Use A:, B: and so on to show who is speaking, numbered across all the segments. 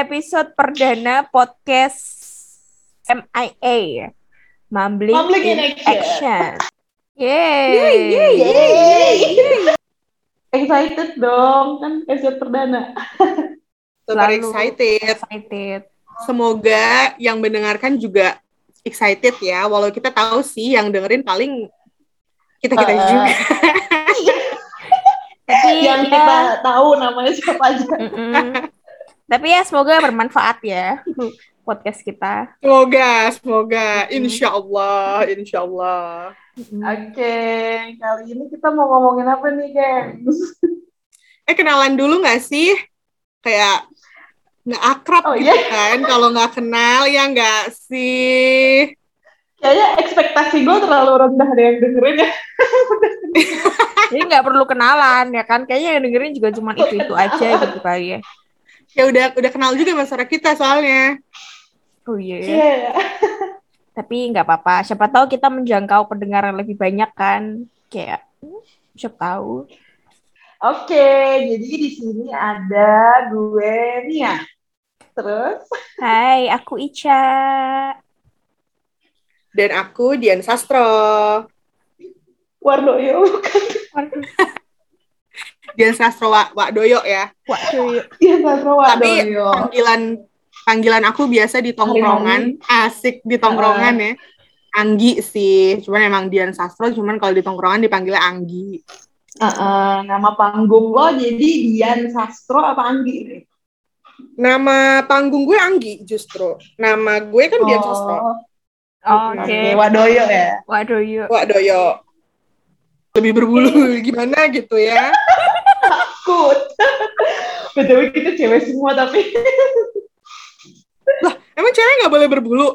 A: episode perdana podcast MIA. Mumbling,
B: Mumbling in
A: in
B: Action.
A: Action. Yeay.
B: Yeay. Excited dong, kan episode perdana.
C: Super excited.
A: Excited.
C: Semoga yang mendengarkan juga excited ya. Walau kita tahu sih yang dengerin paling kita-kita
B: Uh,
C: juga.
A: Tapi
B: Yang
A: ya,
B: kita tahu namanya siapa aja.
A: mm-mm. Tapi ya semoga bermanfaat ya podcast kita.
C: Semoga, semoga. Insya Allah, insya Allah.
B: Oke, kali ini kita mau ngomongin apa nih, gengs?
C: Eh kenalan dulu nggak sih? Kayak nggak akrab
B: Oh,
C: gitu
B: iya?
C: kan? Kalau nggak kenal ya nggak sih?
B: Kayaknya ekspektasi gue terlalu rendah deh yang dengerin ya.
A: Jadi nggak perlu kenalan ya kan? Kayaknya yang dengerin juga cuma itu-itu aja gitu kali ya.
C: Ya udah udah kenal juga masyarakat kita soalnya.
A: Oh iya. ya.
B: Iya.
A: Tapi nggak apa-apa. Siapa tahu kita menjangkau pendengar yang lebih banyak kan? Kayak siapa tahu.
B: Oke, jadi di sini ada gue Nia. Terus
A: Hai, aku Ica.
C: Dan aku Dian Sastro.
B: Wardoyo bukan?
A: Waduh,
C: Dian Sastro Wak, Wak Doyo ya.
A: waduh.
B: Iya, Sastro
C: Tapi
B: Wardoyo.
C: panggilan panggilan aku biasa di tongkrongan, asik di tongkrongan ya. Anggi sih, cuman emang Dian Sastro, cuman kalau di tongkrongan dipanggilnya Anggi.
B: Heeh, nama panggung lo jadi Dian Sastro apa Anggi?
C: Nama panggung gue Anggi justru. Nama gue kan Dian Sastro.
A: Oh,
B: Oke,
A: Oke.
B: Wadoyo ya.
A: Waduh, yuk.
C: Wak Doyo. Lebih berbulu gimana gitu ya.
B: Takut. Betul kita cewek semua tapi
C: Emang cewek nggak boleh berbulu?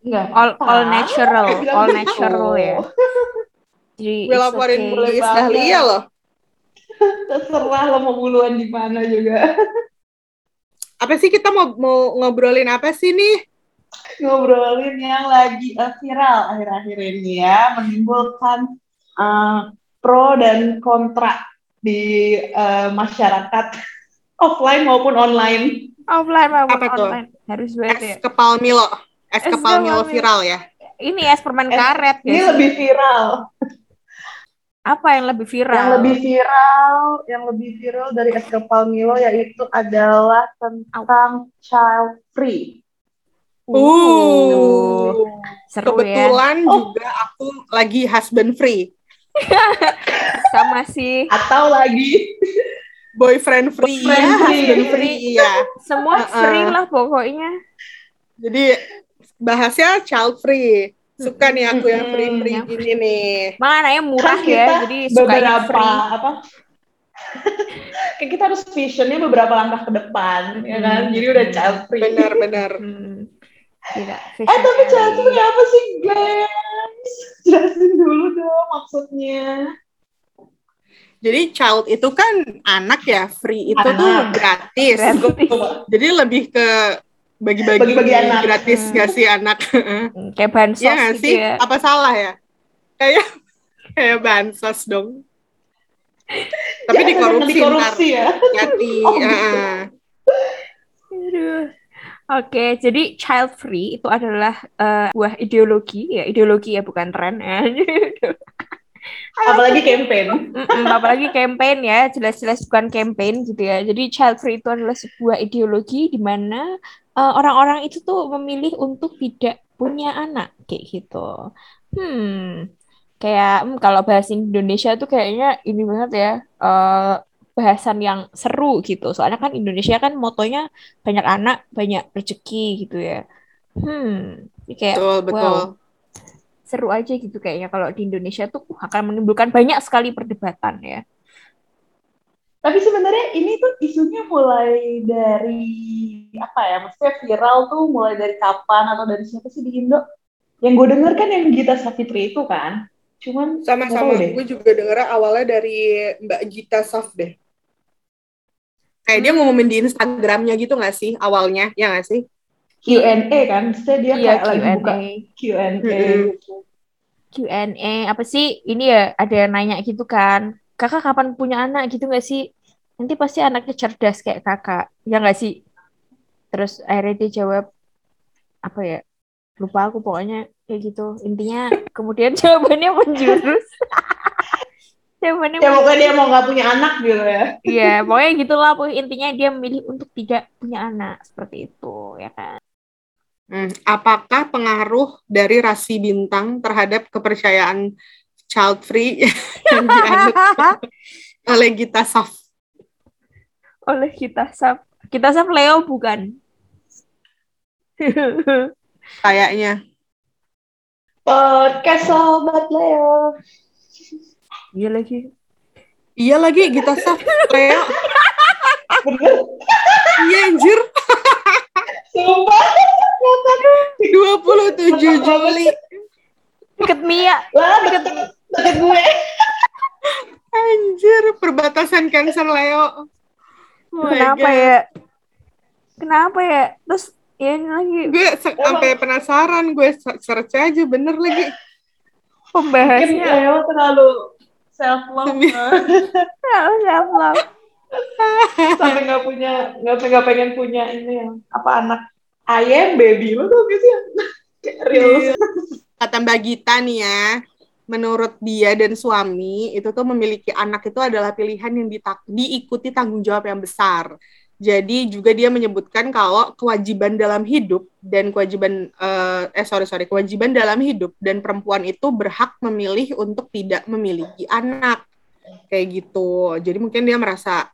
B: enggak.
A: All, all
B: Ah,
A: natural, all natural ya. Jadi
C: Gue laporin
A: okay.
B: Banget.
C: Dahlia loh.
B: Terserah lo mau buluan di mana juga.
C: Apa sih kita mau mau ngobrolin apa sih nih?
B: Ngobrolin yang lagi eh, viral akhir-akhir ini ya, menimbulkan eh, pro dan kontra di eh, masyarakat offline maupun online.
A: offline maupun
C: Apa tuh?
A: online harus banget ya.
C: Es kepal Milo. Es
A: Es
C: kepal Milo viral ya.
A: Ini es permen
B: Eh,
A: karet
B: Ini
A: guys.
B: lebih viral.
A: Apa yang lebih viral?
B: Yang lebih viral, yang lebih viral dari es kepal Milo yaitu adalah tentang child free.
C: Uh.
A: seru ya.
C: Kebetulan
B: Oh.
C: juga aku lagi husband free,
A: Sama sih.
B: Atau lagi
C: boyfriend free,
B: Boyfriend
C: ya,
B: free.
C: husband free, iya.
A: Semua
C: Uh-uh.
A: free lah pokoknya.
C: Jadi bahasnya child free. Suka nih aku yang free free
A: yang
C: gini nih.
A: Malah anaknya murah
B: Kan
A: ya, jadi sukanya
B: beberapa
A: free.
B: apa Kayak kita harus visionnya beberapa langkah ke depan, ya kan?
A: Hmm.
B: Jadi udah child free.
C: Benar-benar.
A: Hmm. Tidak.
B: Eh tapi child free apa sih, guys? Jelasin dulu dong maksudnya.
C: Jadi child itu kan anak ya, free itu tuh
B: Anak.
C: gratis.
A: Gratis.
C: Jadi lebih ke bagi-bagi
B: anak.
C: gratis
A: Hmm.
C: gak sih anak?
A: Hmm, Kayak bansos
C: gak
A: gitu
C: sih?
A: ya.
C: Apa salah ya? Kayak kayak bansos dong. Tapi
B: Jangan
C: dikorupsi,
B: dikorupsi ya.
C: hati.
B: Oh, gitu.
C: Heeh.
A: Aduh. Oke, jadi child free itu adalah eh, buah ideologi ya, ideologi ya bukan tren ya.
B: Apalagi campaign.
A: Mm-mm, apalagi campaign ya, jelas-jelas bukan campaign gitu ya. Jadi child free itu adalah sebuah ideologi di mana eh, orang-orang itu tuh memilih untuk tidak punya anak kayak gitu. Hmm, kayak hmm, kalau bahasa Indonesia tuh kayaknya ini banget ya, eh, bahasan yang seru gitu. Soalnya kan Indonesia kan motonya banyak anak, banyak rezeki gitu ya. Hmm, ini kayak
C: Betul, betul.
A: wow seru aja gitu kayaknya kalau di Indonesia tuh uh, akan menimbulkan banyak sekali perdebatan ya.
B: Tapi sebenarnya ini tuh isunya mulai dari apa ya? Maksudnya viral tuh mulai dari kapan atau dari siapa sih di Indo? Yang gue denger kan yang Gita Savitri itu kan. Cuman
C: Sama-sama. Gue juga dengernya awalnya dari Mbak Gita Saf deh. Kayak dia ngumumin di Instagramnya gitu gak sih awalnya? Ya gak sih?
B: Q&A kan, maksudnya dia
A: Iya
B: kayak lagi buka
A: Q&A.
B: Q&A.
A: Q&A apa sih? Ini ya ada yang nanya gitu kan. Kakak kapan punya anak gitu nggak sih? nanti pasti anaknya cerdas kayak kakak ya nggak sih terus akhirnya dia jawab apa ya lupa aku pokoknya kayak gitu intinya kemudian jawabannya menjurus jawabannya
B: Ya pokoknya dia mau nggak punya anak gitu ya.
A: Iya, pokoknya gitulah. Pokoknya intinya dia memilih untuk tidak punya anak seperti itu, ya kan?
C: Hmm, apakah pengaruh dari rasi bintang terhadap kepercayaan child free yang dianut oleh Gita Saf?
A: Oleh kita sap, kita sap Leo bukan?
C: Kayaknya.
B: Podcast sobat Leo.
A: Iya lagi.
C: Iya lagi Saf Leo.
B: Bener.
C: Iya anjir.
B: Sumpah.
C: 27 Juli.
A: Deket Mia.
B: Lah deket deket gue.
C: Anjir, perbatasan Cancer Leo. Oh
A: Kenapa
C: God.
A: ya? Kenapa ya? Terus ya ini lagi
C: Gue sampai penasaran, gue se- search aja bener lagi.
B: Mungkin
A: pembahasnya
B: Leo terlalu self love
A: self love.
B: sampai nggak punya nggak nggak pengen punya ini yang apa anak ayam baby. Lo tuh gitu ya Kayak real.
C: Kata Mbak Gita nih ya, menurut dia dan suami itu tuh memiliki anak itu adalah pilihan yang ditak- diikuti tanggung jawab yang besar. Jadi juga dia menyebutkan kalau kewajiban dalam hidup dan kewajiban eh, eh sorry sorry kewajiban dalam hidup dan perempuan itu berhak memilih untuk tidak memiliki anak kayak gitu. Jadi mungkin dia merasa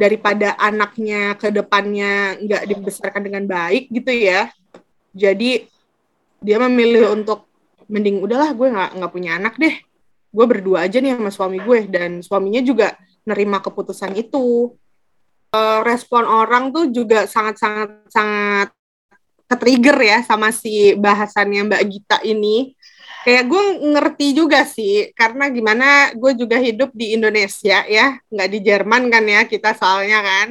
C: daripada anaknya ke depannya nggak dibesarkan dengan baik gitu ya. Jadi dia memilih untuk mending udahlah gue nggak nggak punya anak deh. Gue berdua aja nih sama suami gue dan suaminya juga nerima keputusan itu. Eh, respon orang tuh juga sangat-sangat sangat ketrigger ya sama si bahasannya Mbak Gita ini. Kayak gue ngerti juga sih, karena gimana gue juga hidup di Indonesia ya, nggak di Jerman kan ya kita soalnya kan.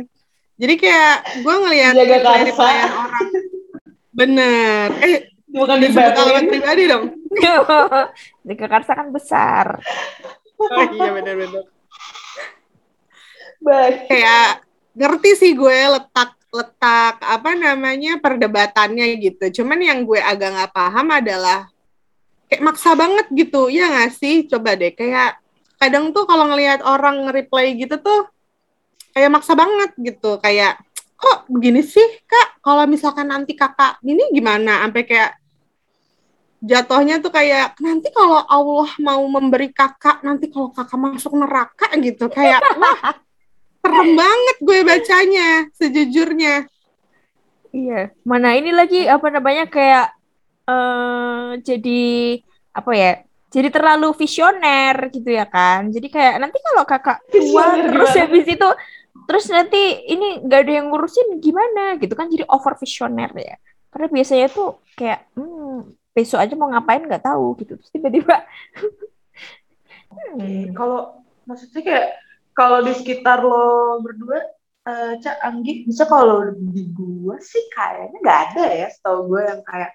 C: Jadi kayak gue ngelihat reply-replyan orang. Bener. Eh,
B: bukan
C: alamat
B: dibatin
C: pribadi dong.
A: Jika Karsa kan besar.
C: Oh iya bener-bener.
B: baik
C: kayak ngerti sih gue letak letak apa namanya perdebatannya gitu. Cuman yang gue agak nggak paham adalah kayak maksa banget gitu, ya nggak sih? Coba deh kayak kadang tuh kalau ngelihat orang nge-reply gitu tuh kayak maksa banget gitu, kayak kok begini sih kak? Kalau misalkan nanti kakak ini gimana? Sampai kayak jatuhnya tuh kayak nanti kalau Allah mau memberi kakak, nanti kalau kakak masuk neraka gitu, kayak wah serem banget gue bacanya sejujurnya.
A: Iya, mana ini lagi apa namanya kayak eh jadi apa ya? Jadi terlalu visioner gitu ya kan. Jadi kayak nanti kalau kakak tua terus
B: gimana?
A: habis itu terus nanti ini nggak ada yang ngurusin gimana gitu kan jadi over visioner ya. Karena biasanya tuh kayak hmm, besok aja mau ngapain nggak tahu gitu. Terus tiba-tiba hmm,
B: kalau maksudnya kayak kalau di sekitar lo berdua eh Cak Anggi bisa kalau di gua sih kayaknya nggak ada ya setahu gue yang kayak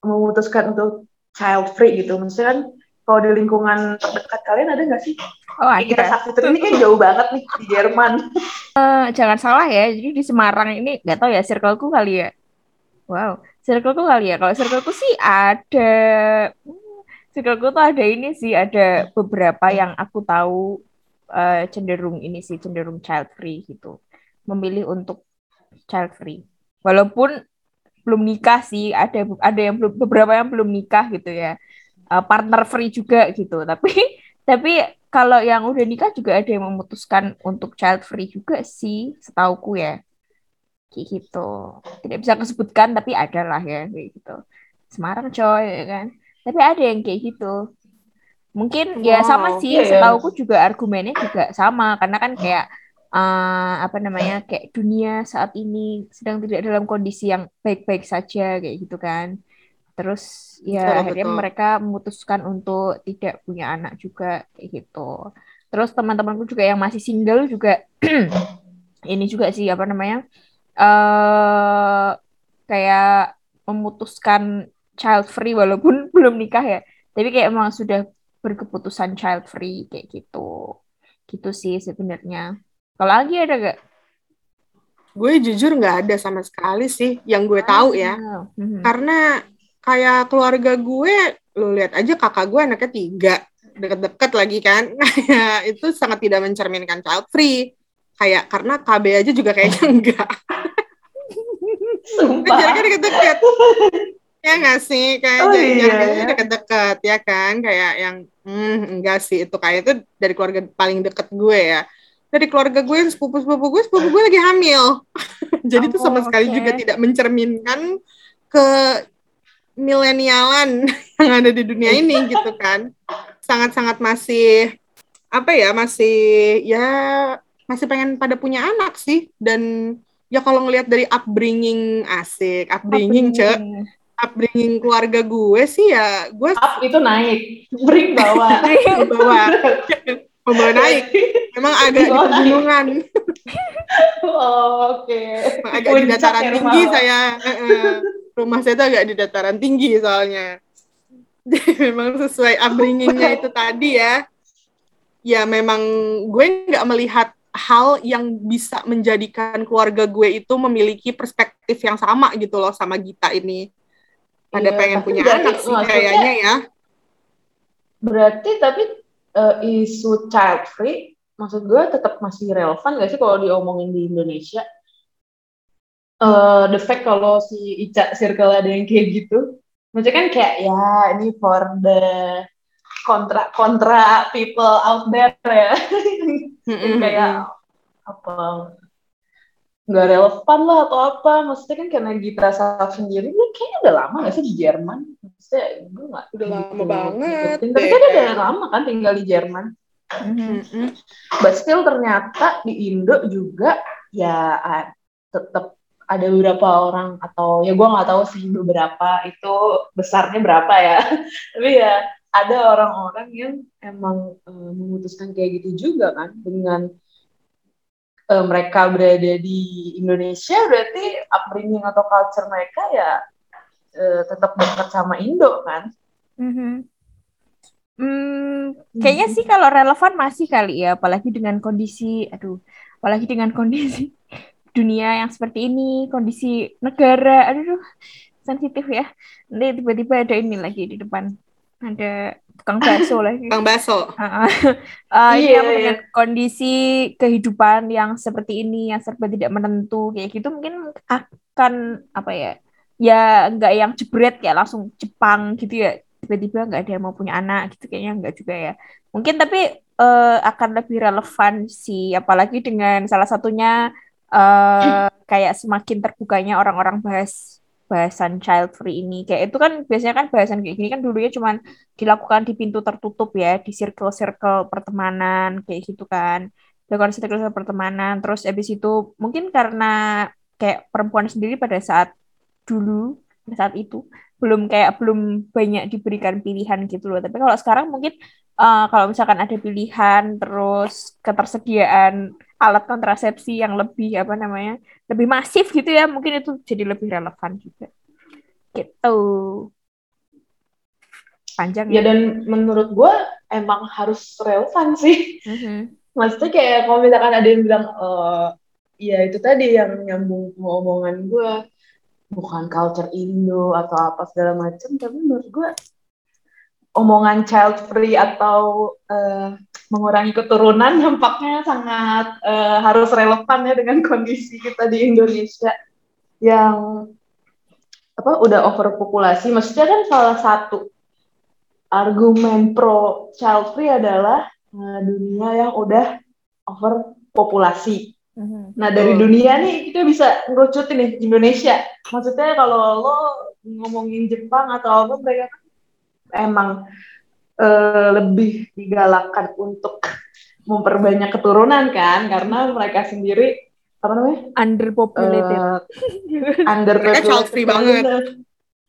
B: memutuskan untuk child free gitu maksudnya kan kalau di lingkungan terdekat kalian ada nggak sih
A: oh
B: Kayak kita
A: ada.
B: sakti ini kan jauh banget nih di Jerman
A: Eh, jangan salah ya. Jadi di Semarang ini nggak tahu ya circleku kali ya. Wow, circleku kali ya. Kalau circleku sih ada. Hmm, Circleku tuh ada ini sih, ada beberapa yang aku tahu eh, cenderung ini sih, cenderung child free gitu. Memilih untuk child free. Walaupun belum nikah sih, ada ada yang belum beberapa yang belum nikah gitu ya. Eh, partner free juga gitu. Tapi tapi kalau yang udah nikah juga ada yang memutuskan untuk child free juga sih, setauku ya. Kayak gitu. Tidak bisa kesebutkan tapi ada lah ya kayak gitu. Semarang coy ya kan. Tapi ada yang kayak gitu. Mungkin ya
C: Wow,
A: sama sih,
B: iya ya.
A: setauku juga argumennya juga sama karena kan kayak eh, apa namanya kayak dunia saat ini sedang tidak dalam kondisi yang baik-baik saja kayak gitu kan. Terus ya
C: Betul,
A: akhirnya
C: betul.
A: mereka memutuskan untuk tidak punya anak juga kayak gitu. Terus teman-temanku juga yang masih single juga ini juga sih apa namanya eh kayak memutuskan child free walaupun belum nikah ya. Tapi kayak emang sudah berkeputusan child free kayak gitu. Gitu sih sebenarnya. Kalau lagi ada gak?
C: Gue jujur nggak ada sama sekali sih yang gue tahu ya.
A: Ah, mhm.
C: Karena kayak keluarga gue, lu lihat aja kakak gue anaknya tiga, deket-deket lagi kan. Kayak itu sangat tidak mencerminkan child free. Kayak karena KB aja juga kayaknya enggak. Kan
B: Sumpah.
C: jaraknya deket-deket. Ya nggak sih? Kayak
B: Oh,
C: jar-
B: iya, ya.
C: deket-deket ya kan? Kayak yang hmm, enggak sih itu kayak itu dari keluarga paling deket gue ya. Dari keluarga gue yang sepupu-sepupu gue, sepupu gue lagi hamil. Jadi itu sama
A: Oh,
C: sekali
A: oke.
C: juga tidak mencerminkan ke milenialan yang ada di dunia ini gitu kan. Sangat-sangat masih apa ya masih ya masih pengen pada punya anak sih dan ya kalau ngelihat dari upbringing asik upbringing cek upbringing keluarga gue sih ya gue
B: Up itu naik, bring bawah.
C: membawa membawa naik. Memang agak di pegunungan
B: Oh, Oke.
C: Memang agak di dataran
B: ya
C: tinggi
B: rumah
C: saya. Rumah saya tuh agak di dataran tinggi soalnya. Memang sesuai upbringingnya itu tadi ya. Ya memang gue nggak melihat hal yang bisa menjadikan keluarga gue itu memiliki perspektif yang sama gitu loh sama Gita ini pada
B: Iya,
C: pengen punya
B: berarti
C: anak sih kayaknya ya.
B: Berarti tapi eh, isu child free maksud gue tetap masih relevan gak sih kalau diomongin di Indonesia? Eh the fact kalau si Ica Circle ada yang kayak gitu, maksudnya kan kayak ya ini for the kontra kontra people out there ya, Yang kayak apa nggak relevan lah atau apa? Maksudnya kan karena Gita Saf sendiri dia kayaknya udah lama gak sih di Jerman? Maksudnya gue nggak
C: Udah lama
B: gitu
C: banget
B: ngikutin. Tapi kan dia udah lama kan tinggal di Jerman.
A: Mhm.
C: Mm-mm.
B: But still ternyata di Indo juga ya tetap ada beberapa orang atau ya gue nggak tahu sih beberapa itu besarnya berapa ya. Tapi ya ada orang-orang yang emang eh, memutuskan kayak gitu juga kan dengan eh, mereka berada di Indonesia berarti upbringing atau culture mereka ya eh, tetap dekat sama Indo kan.
A: Mhm. Hmm, kayaknya sih kalau relevan masih kali ya, apalagi dengan kondisi, aduh, apalagi dengan kondisi dunia yang seperti ini, kondisi negara, aduh, sensitif ya. Nanti tiba-tiba ada ini lagi di depan, ada tukang bakso lagi.
C: Kang Baso
A: Ah, ah, ini
B: Iya,
A: apa, dengan
B: iya.
A: kondisi kehidupan yang seperti ini, yang serba tidak menentu kayak gitu, mungkin akan apa ya? Ya nggak yang jebret kayak langsung Jepang gitu ya, tiba-tiba nggak ada yang mau punya anak gitu kayaknya nggak juga ya. Mungkin tapi eh, akan lebih relevan sih, apalagi dengan salah satunya eh, kayak semakin terbukanya orang-orang bahas bahasan child free ini kayak itu kan biasanya kan bahasan kayak gini kan dulunya cuman dilakukan di pintu tertutup ya, di circle-circle pertemanan kayak gitu kan. Dilakukan di circle pertemanan, terus habis itu mungkin karena kayak perempuan sendiri pada saat dulu, pada saat itu belum kayak belum banyak diberikan pilihan gitu loh. Tapi kalau sekarang mungkin eh, kalau misalkan ada pilihan terus ketersediaan alat kontrasepsi yang lebih apa namanya lebih masif gitu ya, mungkin itu jadi lebih relevan juga. Gitu. Panjang
B: Ya
A: ya.
B: dan menurut gue emang harus relevan sih.
A: Mhm.
B: Maksudnya kayak kalau misalkan ada yang bilang, eh ya itu tadi yang nyambung omongan gue, bukan culture Indo atau apa segala macam, tapi menurut gue omongan child free atau eh, mengurangi keturunan nampaknya sangat eh, harus relevan ya dengan kondisi kita di Indonesia yang apa udah overpopulasi. Maksudnya kan salah satu argumen pro child free adalah eh, dunia yang udah overpopulasi.
A: Mhm.
B: Nah dari dunia nih kita bisa ngerucutin nih Indonesia. Maksudnya kalau lo ngomongin Jepang atau apa mereka kan emang eh, lebih digalakkan untuk memperbanyak keturunan kan karena mereka sendiri apa namanya
A: Underpopulated.
B: eh under
C: Mereka child free banget.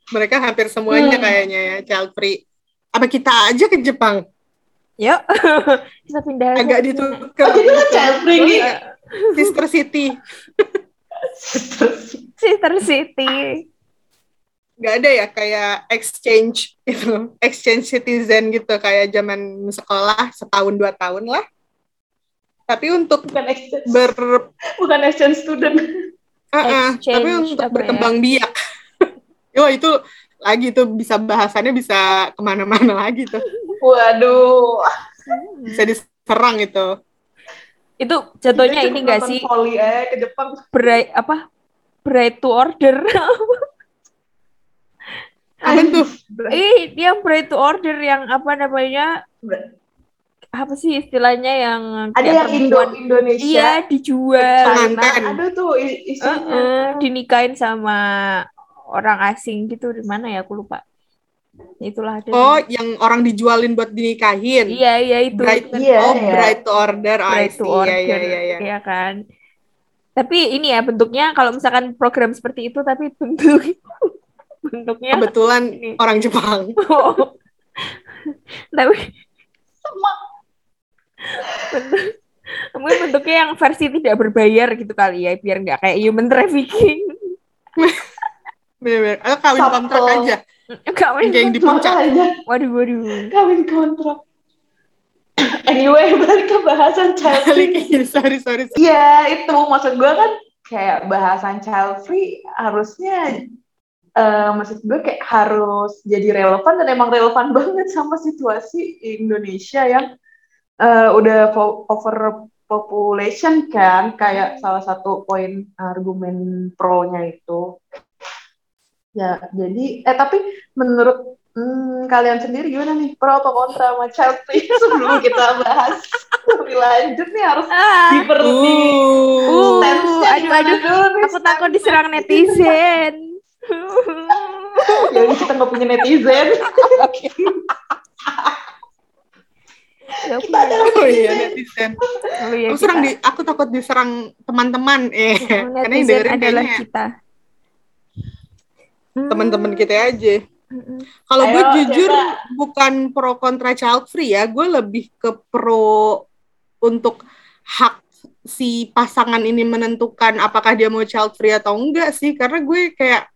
C: mereka hampir semuanya
B: Hmm.
C: kayaknya ya child free apa kita aja ke Jepang
A: Yuk, kita pindah aja
C: agak
A: ke sini.
C: ditukar
B: Oh, jadi lo child free nih?
C: sister city
A: Sister City.
C: Nggak ada ya kayak exchange itu exchange citizen gitu kayak zaman sekolah setahun dua tahun lah Tapi untuk
B: bukan exchange
C: ber
B: bukan exchange student
C: uh-uh,
A: Exchange
C: tapi untuk
A: ya?
C: berkembang biak. Wah itu lagi tuh bisa bahasannya bisa ke mana-mana lagi tuh.
B: waduh
C: Bisa diserang itu.
A: Itu jatuhnya
B: Kita
A: ini enggak sih
B: volley aja ke Jepang
A: bright apa bright to order
C: Apa tuh?
A: Ih, dia bright to order yang apa namanya? Apa sih istilahnya yang
B: ada yang Indo
A: perempuan-
B: Indonesia
A: Iya, dijual.
C: Pengantin.
B: China ada tuh isinya
A: Heeh, dinikahin sama orang asing gitu di mana ya aku lupa. Itulah ada.
C: Oh, yang orang dijualin buat dinikahin.
A: Iya, iya itu.
C: Bright,
A: kan
B: Iya,
C: oh,
B: iya.
C: bright to order. Oh, I
A: bright to
C: see.
A: order.
C: Iya, iya, iya, iya.
A: kan. Tapi ini ya bentuknya kalau misalkan program seperti itu tapi bentuk bentuknya
C: Kebetulan
A: Ini.
C: orang Jepang.
A: tapi
B: Sama.
A: bentuk mungkin bentuknya yang versi tidak berbayar gitu kali ya biar nggak kayak human trafficking
C: Bener-bener. Atau kawin
B: Subtle.
C: kontrak aja.
A: kawin
C: yang di puncak.
A: Waduh waduh
B: kawin kontrak anyway balik ke bahasan child free
C: sorry, sorry. sorry.
B: Iya itu maksud gue kan kayak bahasan child free harusnya eh, maksud gue kayak harus jadi relevan dan emang relevan banget sama situasi Indonesia yang eh, udah vo- overpopulation kan kayak salah satu poin argumen pro-nya itu. Ya jadi eh tapi menurut hmm, kalian sendiri gimana nih? Pro atau kontra sama child free sebelum kita bahas lebih lanjut nih harus
A: ah.
B: diperlukan
A: Uh,
B: Stance-nya
A: aduh, aduh. aku takut diserang netizen
B: Jadi kita nggak punya netizen.
A: Ya,
B: Kita ada
C: Oh iya, netizen.
A: lalu ya
C: Aku serang di, aku takut diserang teman-teman. Eh, karena yang
A: netizen
C: dengerin
A: adalah
C: kayaknya
A: kita
C: teman-teman kita aja. Kalau gue jujur
B: siapa?
C: bukan pro kontra child free ya, gue lebih ke pro untuk hak si pasangan ini menentukan apakah dia mau child free atau enggak sih, karena gue kayak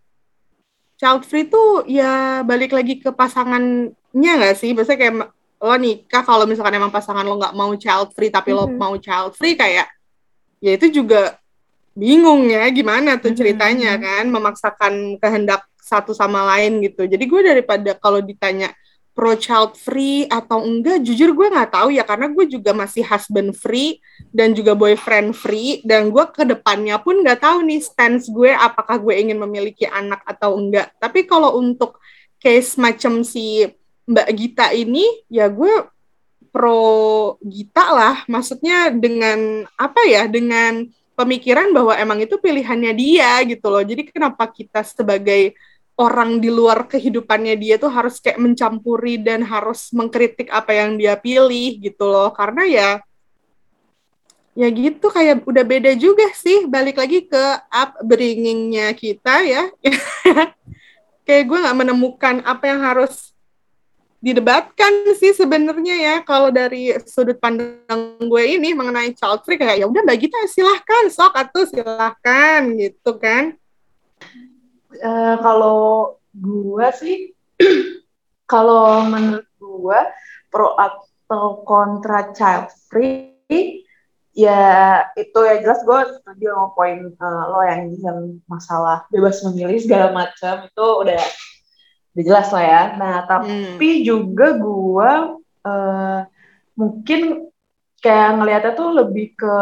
C: child free tuh ya balik lagi ke pasangannya nggak sih, biasanya kayak lo nikah kalau misalkan emang pasangan lo nggak mau child free tapi lo
A: Mhm.
C: mau child free kayak ya itu juga bingung ya gimana tuh ceritanya kan memaksakan kehendak satu sama lain gitu. Jadi gue daripada kalau ditanya pro child free atau enggak, jujur gue nggak tahu ya karena gue juga masih husband free dan juga boyfriend free dan gue ke depannya pun nggak tahu nih stance gue apakah gue ingin memiliki anak atau enggak. Tapi kalau untuk case macam si Mbak Gita ini ya gue pro Gita lah, maksudnya dengan apa ya, dengan pemikiran bahwa emang itu pilihannya dia gitu loh. Jadi kenapa kita sebagai orang di luar kehidupannya dia tuh harus kayak mencampuri dan harus mengkritik apa yang dia pilih gitu loh. Karena ya ya gitu kayak udah beda juga sih. Balik lagi ke upbringingnya kita ya. Kayak gue nggak menemukan apa yang harus didebatkan sih sebenarnya ya. Kalau dari sudut pandang gue ini mengenai child free kayak ya udah mbak Gita silahkan sok atau silahkan gitu kan
B: Eh, kalau gua sih, kalau menurut gua pro atau kontra child free, ya itu ya jelas gue setuju sama poin eh, lo yang yang masalah bebas memilih segala macam itu udah udah jelas lah ya. Nah
C: Hmm.
B: tapi juga gua eh, mungkin kayak ngelihatnya tuh lebih ke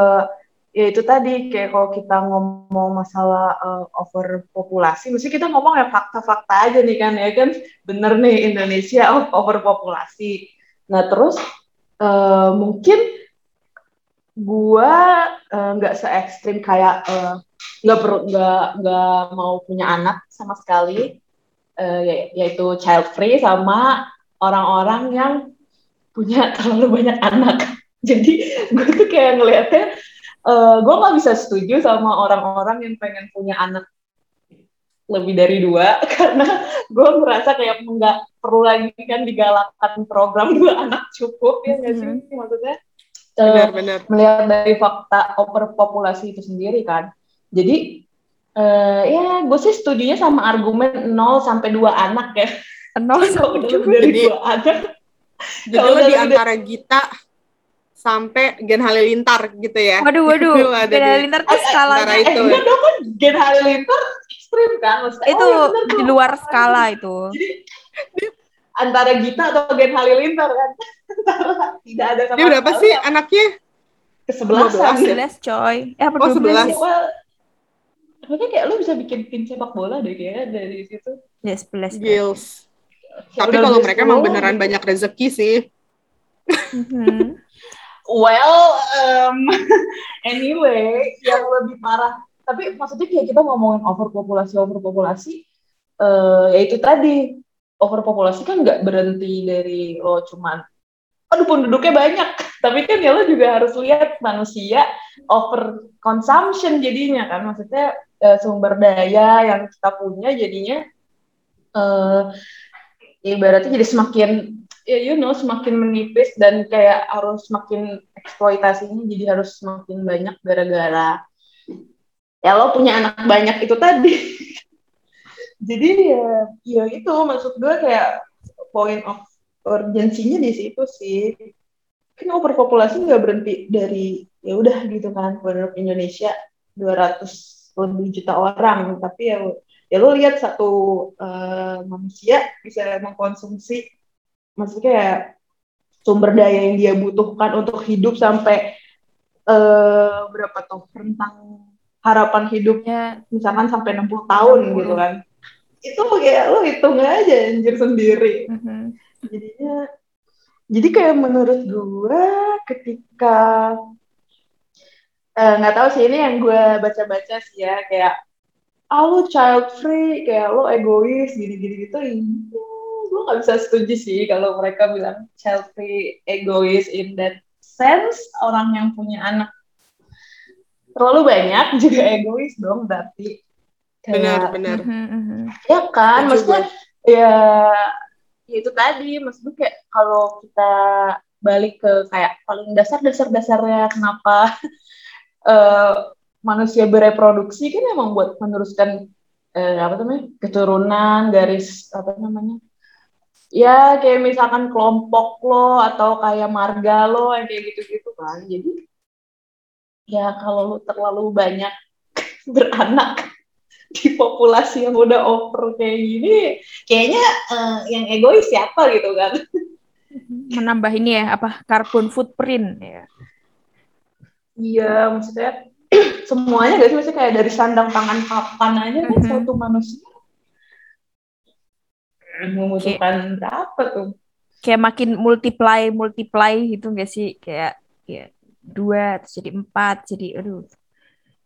B: ya itu tadi kayak kalau kita ngomong masalah eh, overpopulasi, mesti kita ngomong ya fakta-fakta aja nih kan ya kan bener nih Indonesia overpopulasi. Nah terus eh, mungkin gua eh, nggak se ekstrim kayak nggak perlu nggak nggak mau punya anak sama sekali ya- yaitu child free sama orang-orang yang punya terlalu banyak anak. Jadi gue tuh kayak ngelihatnya eh gue nggak bisa setuju sama orang-orang yang pengen punya anak lebih dari dua karena gue merasa kayak nggak perlu lagi kan digalakkan program dua anak cukup ya nggak sih maksudnya Eh,
C: benar-benar
B: melihat dari fakta overpopulasi itu sendiri kan. Jadi eh, ya gue sih setujunya sama argumen 0 sampai 2 anak ya.
A: nol
B: lebih
A: dua.
B: dari
C: Jadi-
B: dua anak
C: jadi
B: Kalau
C: lo di antara Gita sampai Gen Halilintar gitu ya.
A: Waduh, waduh.
C: Itu
A: Gen Halilintar tuh
C: antara
A: skalanya
C: itu.
B: Eh, enggak dong kan Gen Halilintar ekstrim kan maksudnya.
A: itu
B: oh, tuh.
A: di luar skala itu.
B: Jadi antara Gita atau Gen Halilintar kan. Tidak ada sama
C: Dia berapa sih
B: yang
C: anaknya?
B: Kesebelasan.
A: 11 coy. Eh apa
C: Oh,
A: 12 ya?
C: 11.
B: Wah, Makanya kayak lu bisa bikin tim sepak bola deh kayaknya dari situ.
A: Ya 11.
C: Gils.
B: Kayak
C: Tapi kalau mereka emang beneran
B: gitu.
C: banyak rezeki sih.
A: Mhm.
B: Well, um, anyway, yang lebih parah. Tapi maksudnya kayak kita ngomongin overpopulasi, overpopulasi, eh ya itu tadi overpopulasi kan nggak berhenti dari lo cuman, aduh penduduknya banyak. Tapi kan ya lo juga harus lihat manusia over consumption jadinya kan, maksudnya eh, sumber daya yang kita punya jadinya eh ibaratnya jadi semakin ya you know semakin menipis dan kayak harus semakin eksploitasinya jadi harus semakin banyak gara-gara ya lo punya anak banyak itu tadi. Jadi ya ya itu maksud gue kayak point of urgensinya di situ sih. Kan overpopulasi nggak berhenti dari ya udah gitu kan penduduk Indonesia 200 lebih juta orang tapi ya ya lo lihat satu eh, manusia bisa mengkonsumsi maksudnya kayak sumber daya yang dia butuhkan untuk hidup sampai eh berapa tuh rentang harapan hidupnya misalkan sampai 60 tahun
A: 60.
B: gitu kan itu kayak lo hitung aja anjir sendiri
A: Mhm.
B: jadinya jadi kayak menurut gue ketika eh, nggak tahu sih ini yang gue baca-baca sih ya kayak ah lo child free kayak lo egois gini-gini gitu iya gue nggak bisa setuju sih kalau mereka bilang child free egois in that sense orang yang punya anak terlalu banyak juga egois dong berarti
C: Benar,
B: kayak
C: benar.
A: Mhm, mhm.
B: ya kan maksudnya ya, ya itu tadi maksudnya kayak kalau kita balik ke kayak paling dasar dasar dasarnya kenapa eh, manusia bereproduksi kan emang buat meneruskan eh, apa namanya keturunan garis apa namanya ya kayak misalkan kelompok lo atau kayak marga lo yang kayak gitu-gitu kan jadi ya kalau lo terlalu banyak beranak di populasi yang udah over kayak gini kayaknya eh, yang egois siapa gitu kan
A: Menambah ini ya apa carbon footprint ya.
B: iya maksudnya semuanya gak sih maksudnya kayak dari sandang tangan papan aja kan
A: Mhm.
B: satu manusia membutuhkan berapa tuh
A: Kayak makin multiply multiply gitu enggak sih? Kayak ya dua terus jadi empat jadi aduh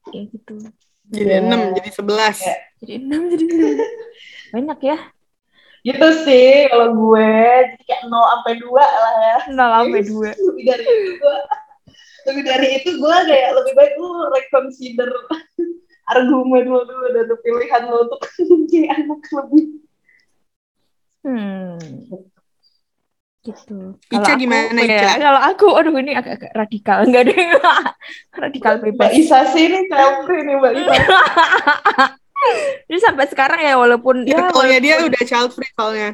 A: kayak gitu.
C: Jadi
B: Iya.
C: 6, jadi 11.
B: Kayak
A: Jadi enam jadi enam. banyak ya.
B: gitu sih kalau gue jadi kayak 0 sampai 2 lah ya
A: Nol sampai dua.
B: lebih dari itu gue lebih dari itu gue kayak lebih baik lu reconsider argumen lo dulu dan pilihan lo untuk punya anak lebih
A: Hmm. Gitu.
C: Ica
A: Kalau aku,
C: gimana,
A: ya,
C: Ica?
A: Kalau aku, aduh ini agak-agak radikal, enggak deh. radikal
B: Mbak
A: bebas.
B: Isa sih ini selfie nih Mbak Isa
A: Jadi sampai sekarang ya walaupun
C: Ya,
A: ya
C: soalnya dia
A: walaupun-
C: udah child free soalnya.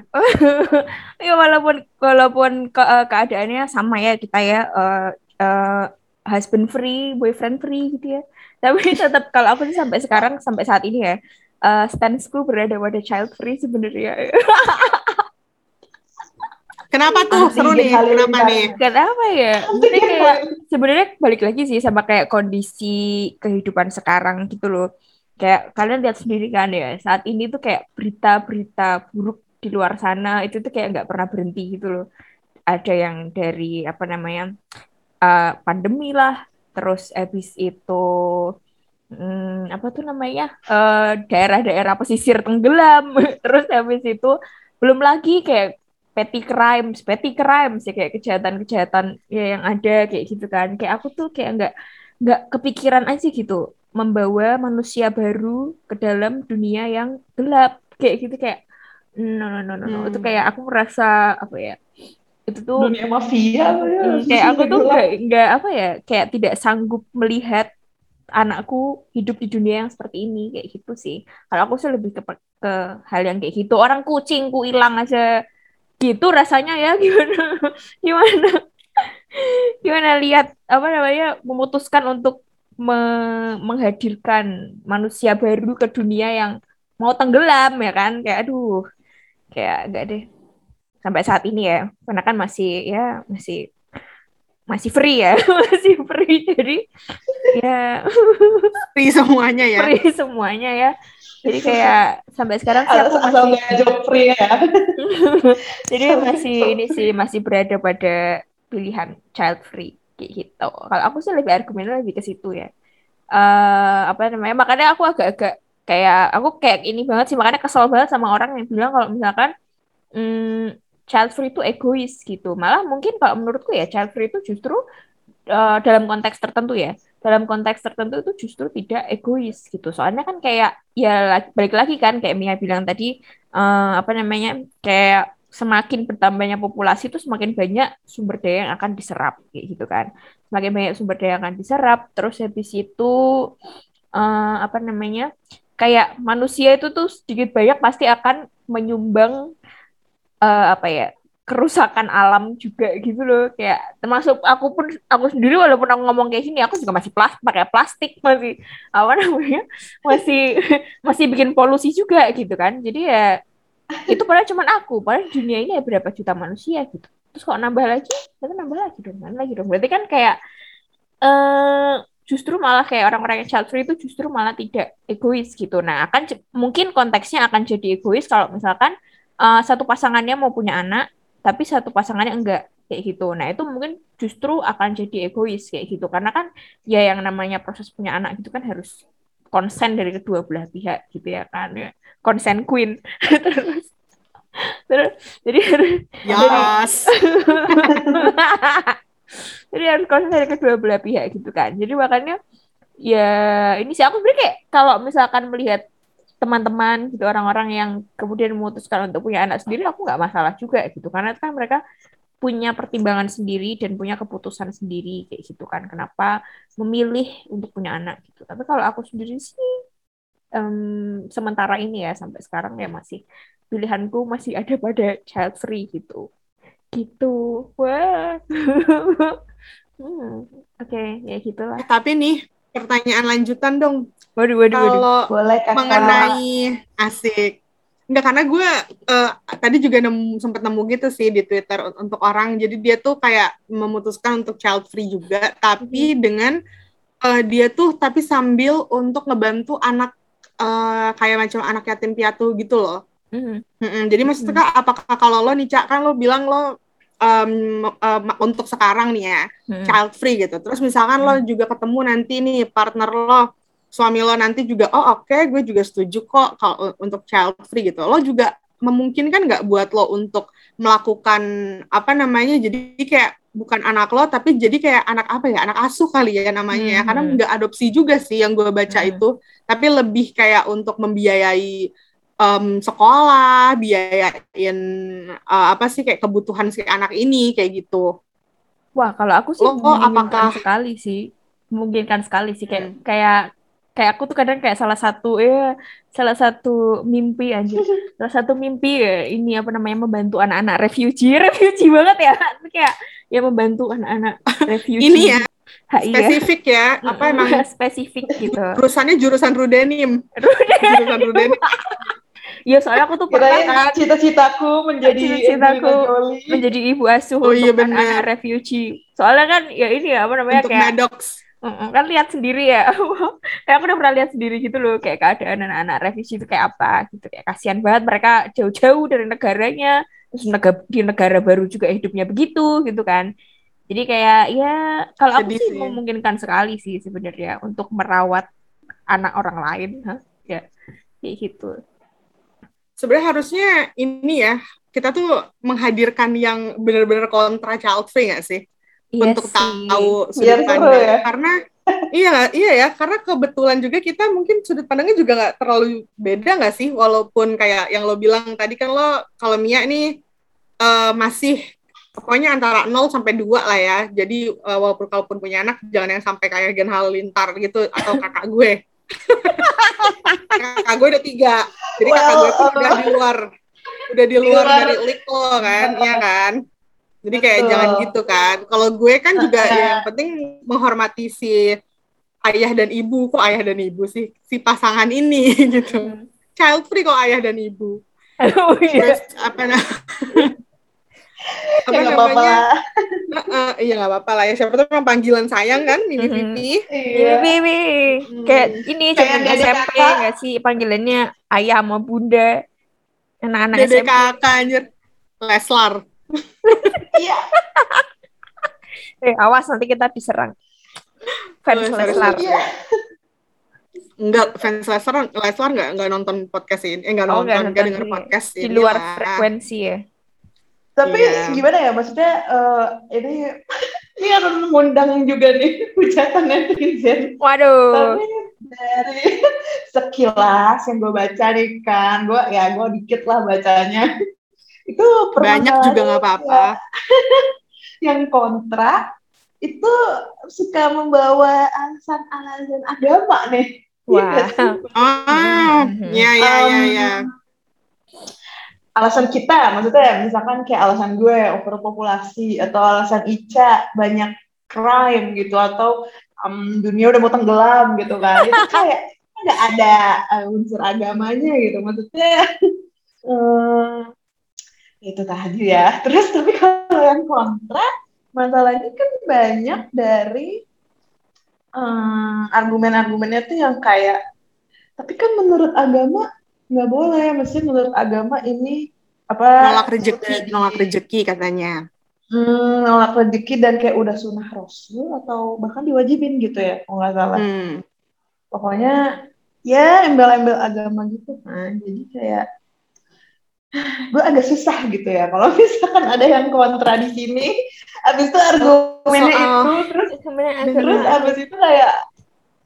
A: ya walaupun walaupun ke, eh, keadaannya sama ya kita ya eh, eh, husband free, boyfriend free gitu ya. Tapi tetap kalau aku sih sampai sekarang sampai saat ini ya eh stansku berada pada child free sebenarnya.
C: Kenapa tuh? Seru nih. Kenapa nih?
A: Kenapa ya? Jadi kayak sebenarnya balik lagi sih sama kayak kondisi kehidupan sekarang gitu loh. Kayak kalian lihat sendiri kan ya, saat ini tuh kayak berita-berita buruk di luar sana itu tuh kayak nggak pernah berhenti gitu loh. Ada yang dari apa namanya eh, pandemi lah, terus habis itu hmm, apa tuh namanya eh, daerah-daerah pesisir tenggelam, terus habis itu belum lagi kayak petty crimes, petty crimes ya kayak kejahatan-kejahatan ya yang ada kayak gitu kan. Kayak aku tuh kayak nggak nggak kepikiran aja gitu membawa manusia baru ke dalam dunia yang gelap kayak gitu kayak no no no no, no.
C: Hmm.
A: itu kayak aku merasa apa ya itu tuh
B: dunia mafia ya?
A: Hmm, kayak aku tuh nggak nggak apa ya kayak tidak sanggup melihat anakku hidup di dunia yang seperti ini kayak gitu sih. Kalau aku sih lebih ke ke hal yang kayak gitu. Orang kucingku hilang aja. Gitu rasanya ya gimana? Gimana? Gimana lihat apa namanya memutuskan untuk me- menghadirkan manusia baru ke dunia yang mau tenggelam ya kan? Kayak aduh kayak enggak deh. Sampai saat ini ya karena kan masih ya masih masih free ya? Masih free jadi ya
C: Free semuanya ya.
A: free semuanya ya. Jadi kayak sampai sekarang sih aku
B: Asal
A: masih
B: job free ya.
A: jadi masih ini sih masih berada pada pilihan child free kayak gitu. Kalau aku sih lebih argumennya lebih ke situ ya. Eh apa namanya makanya aku agak-agak kayak aku kayak ini banget sih. Makanya kesel banget sama orang yang bilang kalau misalkan hmm, child free itu egois gitu. Malah mungkin kalau menurutku ya child free itu justru eh, dalam konteks tertentu ya. Dalam konteks tertentu itu justru tidak egois gitu. Soalnya kan kayak ya balik lagi kan kayak Mia bilang tadi eh, apa namanya kayak semakin bertambahnya populasi itu semakin banyak sumber daya yang akan diserap kayak gitu kan. Semakin banyak sumber daya yang akan diserap terus habis itu eh, apa namanya kayak manusia itu tuh sedikit banyak pasti akan menyumbang eh, apa ya kerusakan alam juga gitu loh. Kayak termasuk aku pun aku sendiri walaupun aku ngomong kayak gini aku juga masih plas pakai plastik masih apa namanya masih masih bikin polusi juga gitu kan. Jadi ya itu padahal cuman aku padahal dunia ini ada berapa juta manusia gitu. Terus kok nambah lagi? Berarti nambah lagi dong mana lagi dong. Berarti kan kayak eh justru malah kayak orang-orang yang child free itu justru malah tidak egois gitu. Nah, akan mungkin konteksnya akan jadi egois kalau misalkan eh, satu pasangannya mau punya anak, tapi satu pasangannya enggak kayak gitu. Nah, itu mungkin justru akan jadi egois kayak gitu. Karena kan ya yang namanya proses punya anak gitu kan harus konsen dari kedua belah pihak gitu ya kan. Ya. Konsen queen. terus terus jadi harus
C: Yes.
A: Jadi harus konsen dari kedua belah pihak gitu kan. Jadi makanya ya ini sih aku sebenarnya kayak kalau misalkan melihat teman-teman gitu orang-orang yang kemudian memutuskan untuk punya anak sendiri aku nggak masalah juga gitu. Karena kan mereka punya pertimbangan sendiri dan punya keputusan sendiri kayak gitu kan. Kenapa memilih untuk punya anak gitu? Tapi kalau aku sendiri sih em, sementara ini ya sampai sekarang ya masih pilihanku masih ada pada child free gitu. Gitu. Wah. Hmm, oke ya gitulah.
C: Tapi nih pertanyaan lanjutan dong.
A: waduh waduh waduh
C: Kalau
B: Boleh kakak.
C: mengenai asik. Enggak karena gue eh, tadi juga nemu, sempat nemu gitu sih di Twitter un- untuk orang. Jadi dia tuh kayak memutuskan untuk child free juga, tapi dengan eh, dia tuh tapi sambil untuk ngebantu anak eh, kayak macam anak yatim piatu gitu loh.
A: Mhm.
C: Mm-mm. Jadi maksudnya Kak, apakah kalau lo nih Cak, kan lo bilang lo em, em, untuk sekarang nih ya
A: Mhm.
C: child free gitu. Terus misalkan lo juga ketemu nanti nih partner lo, suami lo nanti juga, oh oke, gue juga setuju kok kalau untuk child free gitu. Lo juga memungkinkan nggak buat lo untuk melakukan apa namanya? Jadi kayak bukan anak lo, tapi jadi kayak anak apa ya? Anak asuh kali ya namanya ya. Karena
A: Mhm.
C: nggak adopsi juga sih yang gue baca
A: Mhm.
C: itu, tapi lebih kayak untuk membiayai em, sekolah, biayain eh, apa sih kayak kebutuhan si anak ini kayak gitu.
A: Wah, kalau aku sih
C: Lo apakah-
A: sekali sih. Memungkinkan sekali sih kayak
C: Hmm.
A: kayak kayak aku tuh kadang kayak salah satu ya salah satu mimpi anjir. salah satu mimpi ya ini apa namanya membantu anak-anak refugee. Refugee banget ya. kayak ya membantu anak-anak refugee.
C: Ini ya
A: HI ya.
C: spesifik ya, apa emang
A: spesifik gitu.
C: jurusannya jurusan Rudenim. Jurusan Rudenim.
A: Ya soalnya aku tuh pernah
B: Kirain
A: kan
B: cita-citaku menjadi
A: Cita-citaku menjadi ibu asuh
C: Oh iya,
A: untuk anak-anak refugee. Soalnya kan ya ini ya apa namanya
C: untuk
A: kayak
C: Maddox.
A: Mm-mm, kan lihat sendiri ya kayak aku udah pernah lihat sendiri gitu loh kayak keadaan anak-anak refugee itu kayak apa gitu kayak kasihan banget mereka jauh-jauh dari negaranya terus nega- di negara baru juga hidupnya begitu gitu kan jadi kayak ya kalau aku
C: Sedih
A: sih
C: sih.
A: memungkinkan sekali sih sebenarnya untuk merawat anak orang lain Hah? ya kayak gitu
C: Sebenarnya harusnya ini ya, kita tuh menghadirkan yang benar-benar kontra child free nggak sih?
A: Iya
C: untuk
A: sih.
C: tahu
B: Biar
C: sudut pandang.
B: ya.
C: Karena iya iya ya, karena kebetulan juga kita mungkin sudut pandangnya juga nggak terlalu beda nggak sih? Walaupun kayak yang lo bilang tadi kan lo kalau Mia nih eh, masih pokoknya antara 0 sampai 2 lah ya. Jadi eh, walaupun kalaupun punya anak jangan yang sampai kayak Gen Halilintar gitu atau kakak gue. Kakak gue udah tiga. Jadi kakak gue tuh udah di luar udah di luar
B: Di luar.
C: dari lik lo kan, iya kan? Jadi kayak
B: Betul.
C: jangan gitu kan. Kalau gue kan juga
B: Nah,
C: ya, yang penting menghormati si ayah dan ibu. Kok ayah dan ibu sih? Si pasangan ini gitu.
A: Hmm.
C: Child free kok ayah dan ibu.
A: Oh iya.
C: Terus apa nah? apa
B: ya apa-apa lah.
C: Iya nggak apa-apa lah ya. Siapa memang panggilan sayang kan, Mimi. Pipi.
B: Iya.
A: Bibi.
C: Hmm.
A: Kayak ini zaman
B: dede
A: SMP nggak sih panggilannya ayah sama bunda. Anak-anak
C: Dede
A: SMP.
C: kakak anjir. Leslar.
B: Iya.
A: Eh, awas nanti kita diserang. Fans
C: Oh,
A: Leslar.
C: sorry.
B: Iya.
C: Enggak, fans Leslar, Leslar enggak, enggak nonton podcast ini. Eh, enggak
A: Oh,
C: nonton,
A: nggak
C: enggak
A: nonton
C: denger
A: ini.
C: podcast
A: Di
C: ini
A: luar
C: lah.
A: frekuensi ya.
B: Tapi
C: Iya.
B: gimana ya maksudnya eh, ini ini akan mengundang juga nih hujatan netizen.
A: Waduh.
B: Tapi dari sekilas yang gue baca nih kan, gue ya gue dikit lah bacanya. Itu
C: Banyak juga nggak apa-apa.
B: yang kontra itu suka membawa alasan-alasan agama nih. Iya
A: Wah.
B: sih?
C: Oh, iya, iya, iya,
B: Um,
C: iya.
B: Alasan kita maksudnya misalkan kayak alasan gue overpopulasi atau alasan Ica banyak crime gitu atau um, dunia udah mau tenggelam gitu kan. Itu kayak nggak ada uh, unsur agamanya gitu maksudnya. Eh, itu tadi ya. Terus tapi kalau yang kontra masalahnya kan banyak dari eh, argumen-argumennya tuh yang kayak tapi kan menurut agama nggak boleh mesti menurut agama ini apa
C: Nolak rezeki, nolak rezeki katanya.
B: Hmm, nolak rezeki dan kayak udah sunnah rasul atau bahkan diwajibin gitu ya kalau nggak salah
C: Hmm.
B: pokoknya ya embel-embel agama gitu kan jadi kayak gue agak susah gitu ya kalau misalkan ada yang kontra di sini abis itu argumennya
C: Soal-
B: itu terus terus abis itu kayak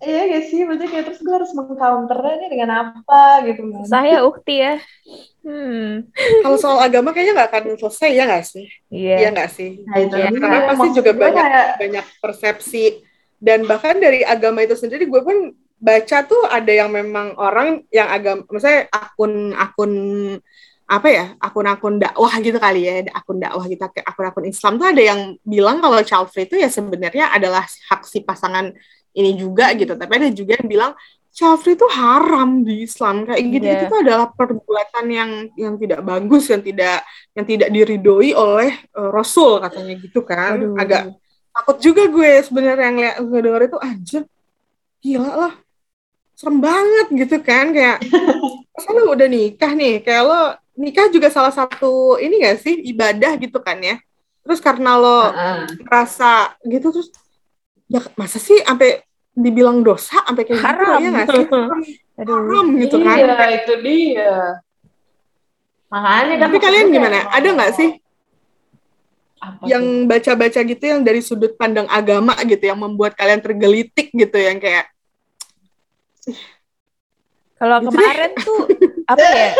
B: iya gak sih maksudnya kayak terus gue harus mengcounternya ini dengan apa gitu kan
A: Saya ukti ya. Hmm.
C: Kalau soal agama kayaknya nggak akan selesai ya nggak sih?
A: Iya.
C: Iya nggak sih?
B: nah itu
C: Ya, karena pasti
B: Maksud
C: juga banyak
B: kayak,
C: banyak persepsi dan bahkan dari agama itu sendiri gue pun baca tuh ada yang memang orang yang agama, misalnya akun-akun apa ya akun-akun dakwah gitu kali ya akun dakwah gitu akun-akun Islam tuh ada yang bilang kalau child free itu ya sebenarnya adalah hak si pasangan ini juga gitu. Tapi ada juga yang bilang free itu haram di Islam. Kayak gitu
A: Iya.
C: itu tuh adalah perbuatan yang yang tidak bagus yang tidak yang tidak diridoi oleh eh, Rasul katanya gitu kan.
A: Waduh.
C: agak takut juga gue sebenarnya yang lihat ngedenger itu anjir gila lah. Serem banget gitu kan. Kayak masa lo udah nikah nih? Kayak lo nikah juga salah satu ini gak sih? Ibadah gitu kan ya. Terus karena lo
B: Heeh.
C: merasa gitu terus ya masa sih sampai dibilang dosa sampai kayak
A: Haram.
C: gitu ya gak sih?
A: Aduh.
C: haram gitu kan.
B: Iya itu dia. Makanya kan
C: tapi kalian
B: maksudnya
C: gimana?
B: Kayak-
C: ada nggak sih
B: Apa
C: yang baca-baca gitu yang dari sudut pandang agama gitu yang membuat kalian tergelitik gitu yang kayak
A: Kalau kemarin tuh apa ya?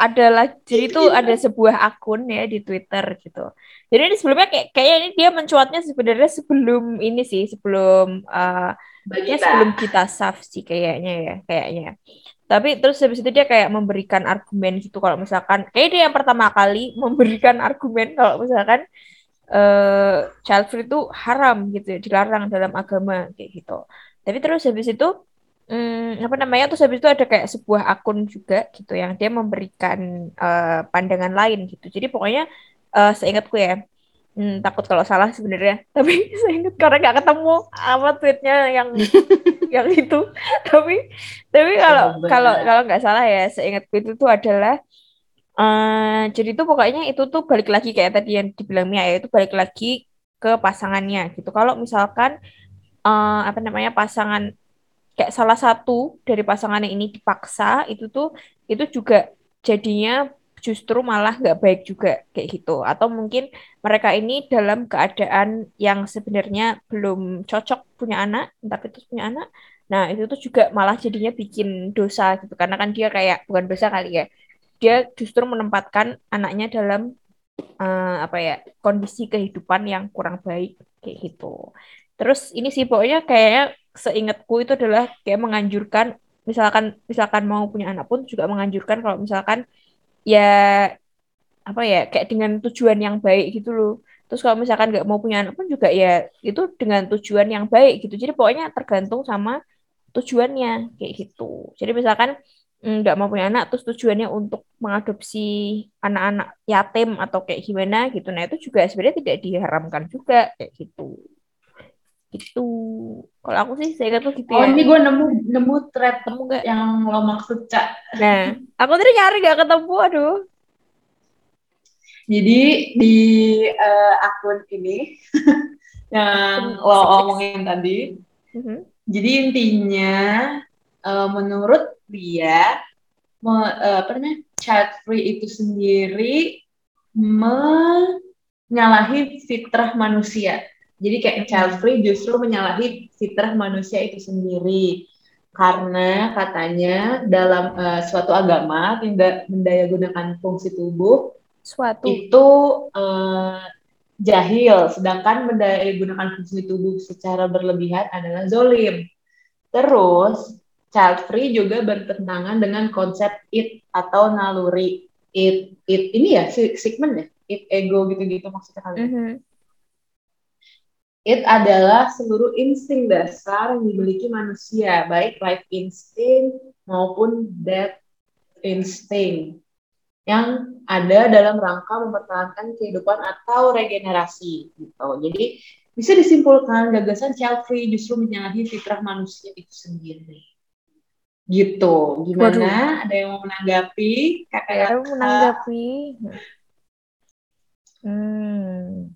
A: Adalah jadi tuh ada sebuah akun ya di Twitter gitu. Jadi ini sebelumnya kayak kayaknya ini dia mencuatnya sebenarnya sebelum ini sih, sebelum eh
B: Bagi
A: ya sebelum kita saf sih kayaknya ya, kayaknya. Tapi terus habis itu dia kayak memberikan argumen gitu kalau misalkan kayak dia yang pertama kali memberikan argumen kalau misalkan eh child free itu haram gitu ya, dilarang dalam agama kayak gitu. Tapi terus habis itu hmm, apa namanya? Terus habis itu ada kayak sebuah akun juga gitu yang dia memberikan eh, pandangan lain gitu. Jadi pokoknya eh, seingatku ya. Hmm, takut kalau salah sebenarnya. Tapi seingat karena nggak ketemu apa tweetnya yang yang itu. Tapi tapi kalau kalau kalau nggak salah ya seingatku itu tuh adalah eh jadi itu pokoknya itu tuh balik lagi kayak tadi yang dibilang Mia ya itu balik lagi ke pasangannya gitu. Kalau misalkan eh, apa namanya pasangan kayak salah satu dari pasangannya ini dipaksa itu tuh itu juga jadinya justru malah nggak baik juga kayak gitu. Atau mungkin mereka ini dalam keadaan yang sebenarnya belum cocok punya anak tapi terus punya anak nah itu tuh juga malah jadinya bikin dosa gitu. Karena kan dia kayak bukan dosa kali ya dia justru menempatkan anaknya dalam eh, apa ya kondisi kehidupan yang kurang baik kayak gitu. Terus ini sih pokoknya kayaknya seingatku itu adalah kayak menganjurkan misalkan misalkan mau punya anak pun juga menganjurkan kalau misalkan ya apa ya kayak dengan tujuan yang baik gitu loh Terus kalau misalkan nggak mau punya anak pun juga ya itu dengan tujuan yang baik gitu. Jadi pokoknya tergantung sama tujuannya kayak gitu. Jadi misalkan mm, nggak mau punya anak terus tujuannya untuk mengadopsi anak-anak yatim atau kayak gimana gitu. Nah itu juga sebenarnya tidak diharamkan juga kayak gitu. Itu kalau aku sih saya tuh gitu
B: Oh
A: ya.
B: ini gue nemu nemu thread
A: Ketemu nggak?
B: yang lo maksud cak.
A: Nah, aku tadi nyari nggak ketemu, aduh.
B: Jadi di eh, akun ini yang lo omongin tadi,
A: Mhm.
B: jadi intinya eh, menurut dia me- eh, apa namanya child free itu sendiri menyalahi fitrah manusia. Jadi kayak child free justru menyalahi fitrah manusia itu sendiri. Karena katanya dalam eh, suatu agama tidak mendayagunakan fungsi tubuh
A: Suatu.
B: itu eh, jahil, sedangkan mendayagunakan fungsi tubuh secara berlebihan adalah zolim. Terus, child free juga bertentangan dengan konsep it atau naluri. It, it ini ya, si- segmen ya, it ego gitu-gitu maksudnya kali. ya.
A: Mhm.
B: It adalah seluruh insting dasar yang dimiliki manusia, baik life instinct maupun death instinct yang ada dalam rangka mempertahankan kehidupan atau regenerasi gitu. Jadi bisa disimpulkan gagasan child free justru menyalahi fitrah manusia itu sendiri. Gitu. Gimana? Ada yang mau menanggapi?
A: Saya
B: Kakak-kakak?
A: menanggapi. Hmm.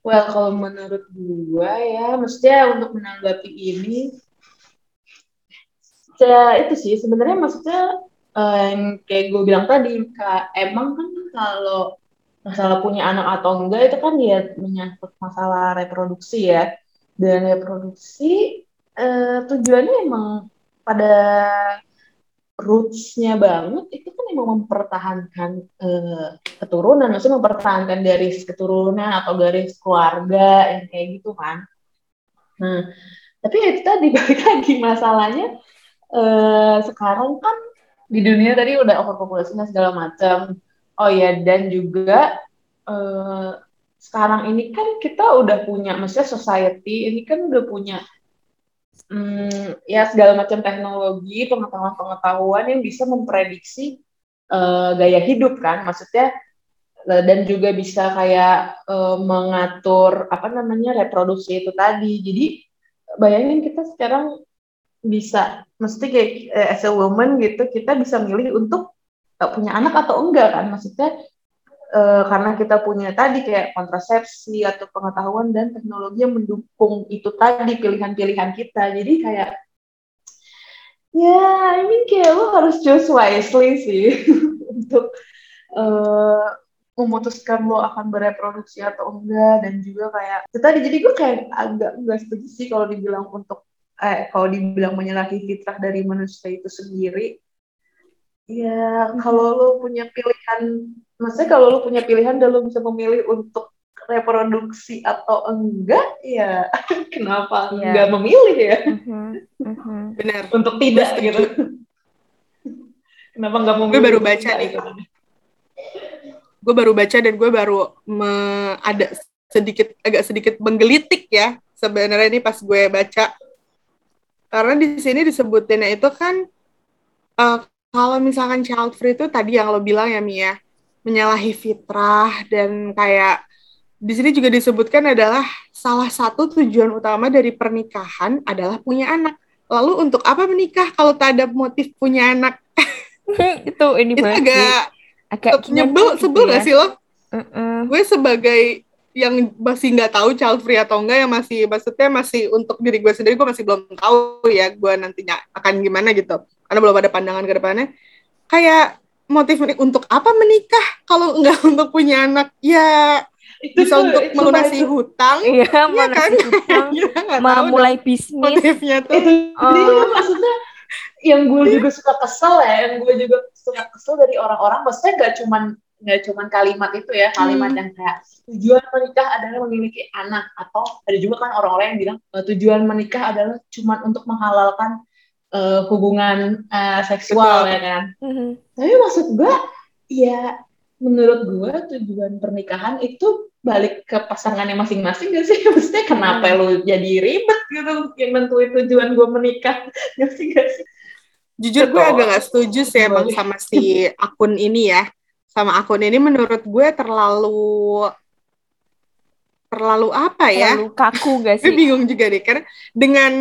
B: Well, kalau menurut gua ya, maksudnya untuk menanggapi ini, ya itu sih sebenarnya maksudnya yang kayak gue bilang tadi, emang kan kalau masalah punya anak atau enggak itu kan ya menyangkut masalah reproduksi ya, dan reproduksi eh, tujuannya emang pada roots-nya banget itu kan emang mempertahankan eh, keturunan, maksudnya mempertahankan garis keturunan atau garis keluarga yang kayak gitu kan. Nah, tapi ya itu tadi balik lagi masalahnya eh, sekarang kan di dunia tadi udah overpopulasinya segala macam. Oh ya, dan juga eh, sekarang ini kan kita udah punya, maksudnya society ini kan udah punya hmm, ya segala macam teknologi, pengetahuan-pengetahuan yang bisa memprediksi eh, gaya hidup kan, maksudnya eh, dan juga bisa kayak eh, mengatur apa namanya reproduksi itu tadi. Jadi bayangin kita sekarang bisa, mesti kayak as a woman gitu, kita bisa milih untuk eh, punya anak atau enggak kan, maksudnya eh, karena kita punya tadi kayak kontrasepsi atau pengetahuan dan teknologi yang mendukung itu tadi pilihan-pilihan kita. Jadi kayak ya ini kayak lo harus choose wisely sih untuk eh, memutuskan lo akan bereproduksi atau enggak. Dan juga kayak itu tadi jadi gue kayak agak enggak setuju sih kalau dibilang untuk eh kalau dibilang menyalahi fitrah dari manusia itu sendiri. Ya kalau lo punya pilihan maksudnya kalau lo punya pilihan dan lo bisa memilih untuk reproduksi atau enggak ya kenapa
A: Iya.
B: enggak memilih ya
A: Mhm. Mhm.
C: Benar.
B: untuk tidak
C: Gue
B: gitu kenapa enggak memilih
C: Gue baru baca nih.
B: gitu?
C: Gue baru baca dan gue baru me- ada sedikit agak sedikit menggelitik ya sebenarnya ini pas gue baca karena di sini disebutinnya itu kan eh, kalau misalkan child free itu tadi yang lo bilang ya Mia menyalahi fitrah dan kayak di sini juga disebutkan adalah salah satu tujuan utama dari pernikahan adalah punya anak. Lalu untuk apa menikah kalau tak ada motif punya anak?
A: itu ini
C: Itu
A: banget
C: agak
A: agak
C: nyebel,
A: gimana
C: sebel
A: gitu
C: gak
A: ya.
C: sih lo?
A: Heeh.
C: Gue sebagai yang masih nggak tahu child free atau enggak yang masih maksudnya masih untuk diri gue sendiri gue masih belum tahu ya gue nantinya akan gimana gitu karena belum ada pandangan ke depannya kayak motif untuk apa menikah kalau enggak untuk punya anak ya
B: itu
C: bisa
B: tuh-
C: untuk
B: itu-
C: melunasi
B: itu-
C: hutang
A: Iya, mana
C: kan?
A: hutang,
C: Ya, nggak
A: mulai bisnis.
C: motifnya tuh
B: itu
A: Oh.
B: kan maksudnya yang gue juga suka kesel ya yang gue juga suka kesel dari orang-orang maksudnya gak cuman nggak cuman kalimat itu ya kalimat
C: Hmm.
B: yang kayak tujuan menikah adalah memiliki anak atau ada juga kan orang-orang yang bilang tujuan menikah adalah cuman untuk menghalalkan eh, hubungan eh, seksual
C: Betul.
B: ya kan
A: Mhm.
B: tapi maksud gue ya menurut gue tujuan pernikahan itu balik ke pasangannya masing-masing gak sih? Maksudnya kenapa
A: Hmm.
B: lu jadi ribet gitu yang nentuin tujuan gue menikah gak sih gak sih?
C: Jujur gue agak gak setuju sih emang sama si akun ini ya. Sama akun ini menurut gue terlalu terlalu apa ya?
A: Terlalu kaku gak
C: Gue
A: sih?
C: bingung juga deh karena dengan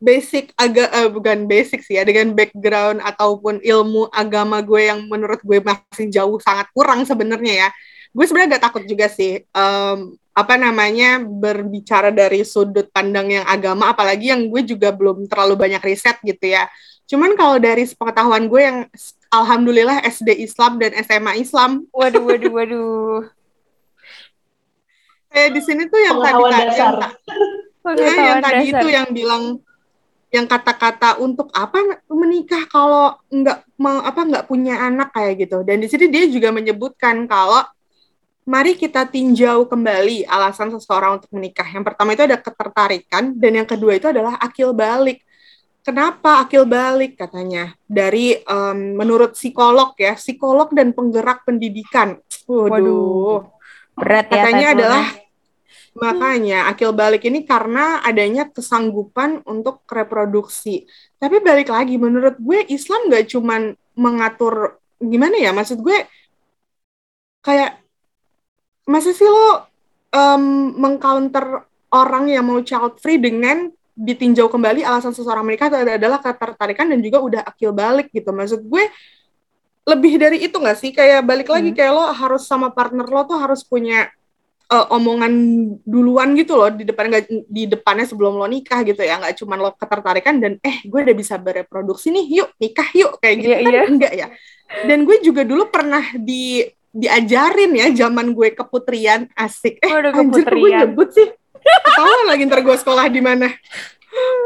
C: basic agak eh, bukan basic sih ya dengan background ataupun ilmu agama gue yang menurut gue masih jauh sangat kurang sebenarnya ya. Gue sebenarnya agak takut juga sih em, apa namanya berbicara dari sudut pandang yang agama apalagi yang gue juga belum terlalu banyak riset gitu ya. Cuman kalau dari pengetahuan gue yang alhamdulillah SD Islam dan SMA Islam
A: Waduh, waduh, waduh.
C: kayak di sini tuh yang tadi yang
B: dasar.
C: ta- Ya, yang
A: Pengetahuan
C: tadi
A: dasar.
C: itu yang bilang yang kata-kata untuk apa menikah kalau nggak mau apa nggak punya anak kayak gitu. Dan di sini dia juga menyebutkan kalau mari kita tinjau kembali alasan seseorang untuk menikah. Yang pertama itu ada ketertarikan dan yang kedua itu adalah akil balik. Kenapa akil balik katanya? Dari em, menurut psikolog ya psikolog dan penggerak pendidikan. Waduh.
A: Waduh. Berat ya
C: katanya adalah Makanya akil balik ini karena adanya kesanggupan untuk reproduksi. Tapi balik lagi, menurut gue Islam nggak cuman mengatur gimana ya? Maksud gue kayak masa sih lo em, mengcounter orang yang mau child free dengan ditinjau kembali alasan seseorang menikah adalah ketertarikan dan juga udah akil balik gitu. Maksud gue lebih dari itu nggak sih? Kayak balik lagi
A: Hmm.
C: kayak lo harus sama partner lo tuh harus punya eh, omongan duluan gitu loh di depan di depannya sebelum lo nikah gitu ya. Nggak cuma lo ketertarikan dan eh gue udah bisa bereproduksi nih yuk nikah yuk kayak gitu
A: Iya,
C: kan
A: iya.
C: enggak ya. Dan gue juga dulu pernah di diajarin ya zaman gue keputrian. Asik. Eh
A: Waduh,
C: anjir kok gue nyebut sih? Ketahuan lagi ntar gue sekolah di mana.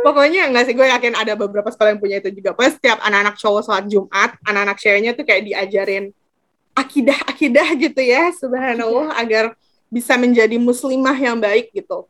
C: Pokoknya enggak sih gue yakin ada beberapa sekolah yang punya itu juga. Pokoknya setiap anak-anak cowok sholat Jumat anak-anak ceweknya tuh kayak diajarin akidah-akidah gitu ya subhanallah agar bisa menjadi muslimah yang baik gitu.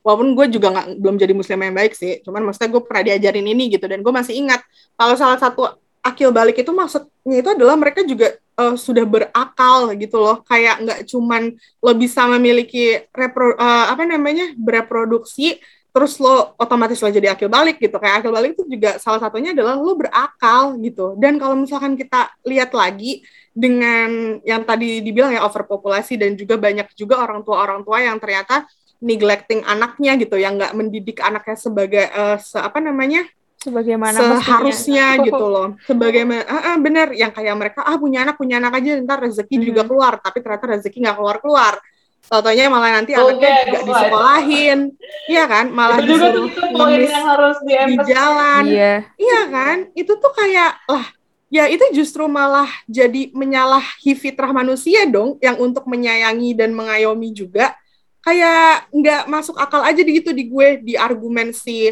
C: Walaupun gue juga nggak belum jadi muslimah yang baik sih. Cuman maksudnya gue pernah diajarin ini gitu dan gue masih ingat kalau salah satu akil balik itu maksudnya itu adalah mereka juga eh, sudah berakal gitu loh. Kayak nggak cuman lo bisa memiliki repro eh, apa namanya bereproduksi terus lo otomatis lo jadi akil balik gitu. Kayak akil balik itu juga salah satunya adalah lo berakal gitu. Dan kalau misalkan kita lihat lagi dengan yang tadi dibilang ya overpopulasi dan juga banyak juga orang tua orang tua yang ternyata neglecting anaknya gitu yang nggak mendidik anaknya sebagai eh, se- apa namanya
A: Sebagaimana mestinya.
C: seharusnya gitu loh sebagai ah, ah, bener yang kayak mereka ah punya anak punya anak aja ntar rezeki
A: Mhm.
C: juga keluar tapi ternyata rezeki nggak keluar keluar Totonya malah nanti
B: Oke,
C: anaknya juga
B: keluar.
C: disekolahin iya kan malah
B: Itu juga tuh
C: disuruh
B: itu poin yang harus
C: di jalan
A: Iya.
C: Iya kan? Itu tuh kayak lah ya itu justru malah jadi menyalahi fitrah manusia dong yang untuk menyayangi dan mengayomi juga. Kayak nggak masuk akal aja di gitu di gue di argumen si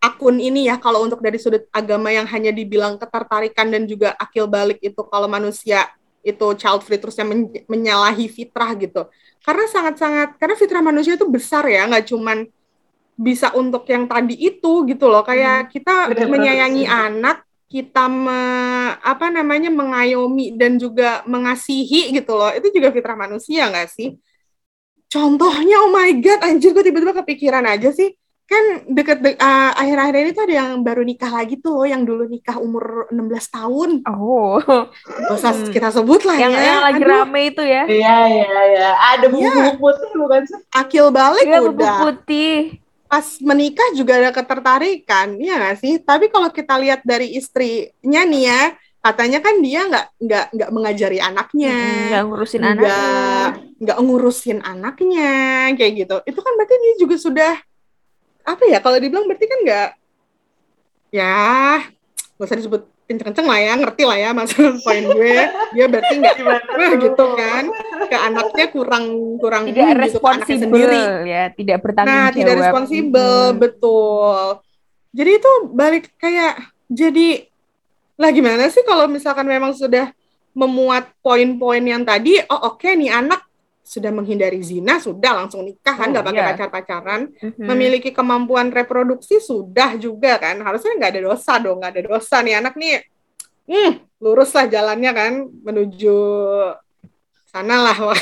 C: akun ini ya kalau untuk dari sudut agama yang hanya dibilang ketertarikan dan juga akil balik itu kalau manusia itu child free terusnya men- menyalahi fitrah gitu. Karena sangat-sangat karena fitrah manusia itu besar ya nggak cuman bisa untuk yang tadi itu gitu loh. Kayak kita
B: Benar-benar
C: menyayangi anak kita me- apa namanya mengayomi dan juga mengasihi gitu loh itu juga fitrah manusia nggak sih contohnya oh my god anjir gue tiba-tiba kepikiran aja sih kan deket de- uh, akhir-akhir ini tuh ada yang baru nikah lagi tuh loh yang dulu nikah umur 16 tahun
A: Oh.
C: Usah
A: Hmm.
C: kita sebut lah
A: yang
C: ya
A: yang lagi
C: Aduh,
A: rame itu ya.
B: Iya, iya, iya. Ada buku-buku putih bukan sih?
C: akil balik
A: Iya, buku
C: udah
A: putih.
C: Pas menikah juga ada ketertarikan, ya nggak sih? Tapi kalau kita lihat dari istrinya nih ya, katanya kan dia nggak nggak nggak mengajari anaknya,
A: Nggak ngurusin
C: nggak
A: anaknya.
C: nggak ngurusin anaknya, kayak gitu. Itu kan berarti dia juga sudah apa ya? Kalau dibilang berarti kan nggak, ya nggak usah disebut kenceng-kenceng lah ya, ngerti lah ya maksud poin gue. Dia berarti nggak Wah, gitu kan ke anaknya kurang kurang
A: Tidak
C: hmm, gitu anaknya
A: responsibel
C: sendiri.
A: ya, tidak bertanggung
C: Nah,
A: jawab.
C: tidak responsibel,
A: Mm.
C: betul. Jadi itu balik kayak jadi lah gimana sih kalau misalkan memang sudah memuat poin-poin yang tadi, oh oke nih anak sudah menghindari zina, sudah langsung nikah kan,
A: Oh,
C: nggak pakai
A: iya.
C: pacar-pacaran,
A: Mhm.
C: memiliki kemampuan reproduksi sudah juga kan, harusnya nggak ada dosa dong, nggak ada dosa nih anak nih hmm, lurus lah jalannya kan menuju sana lah.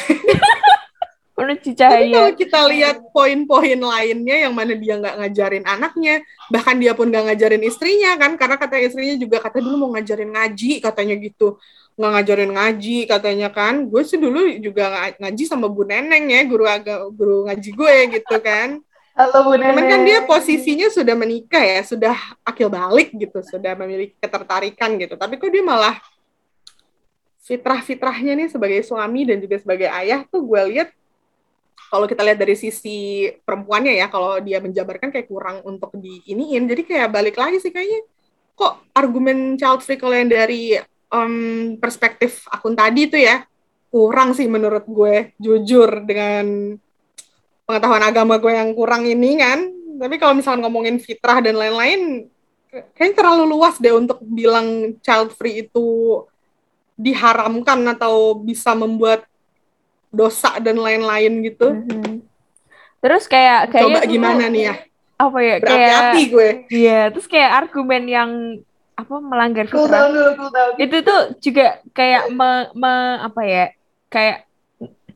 A: menuju
C: Tapi kalau
A: cahaya
C: kita lihat poin-poin lainnya yang mana dia nggak ngajarin anaknya, bahkan dia pun nggak ngajarin istrinya kan, karena kata istrinya juga kata dulu mau ngajarin ngaji katanya gitu, nggak ngajarin ngaji katanya kan. Gue sih dulu juga nga- ngaji sama Bu Neneng ya, guru agak guru ngaji gue gitu kan.
B: Halo Bu
C: Cuman
B: Nenek.
C: kan dia posisinya sudah menikah ya, sudah akil balik gitu, sudah memiliki ketertarikan gitu. Tapi kok dia malah fitrah-fitrahnya nih sebagai suami dan juga sebagai ayah tuh gue lihat kalau kita lihat dari sisi perempuannya ya, kalau dia menjabarkan kayak kurang untuk diiniin. Jadi kayak balik lagi sih kayaknya kok argumen child free kalau yang dari em, perspektif akun tadi tuh ya kurang sih menurut gue jujur dengan pengetahuan agama gue yang kurang ini kan. Tapi kalau misalnya ngomongin fitrah dan lain-lain, kayaknya terlalu luas deh untuk bilang child free itu diharamkan atau bisa membuat dosa dan lain-lain gitu.
A: Mhm. terus kayak kayaknya
C: Coba
A: itu
C: gimana nih ya?
A: apa ya kayak
C: Berapi-api gue.
A: Iya, terus kayak argumen yang apa melanggar
B: Cool
A: fitrah
B: down dulu, cool down.
A: itu tuh juga kayak me, me- apa ya kayak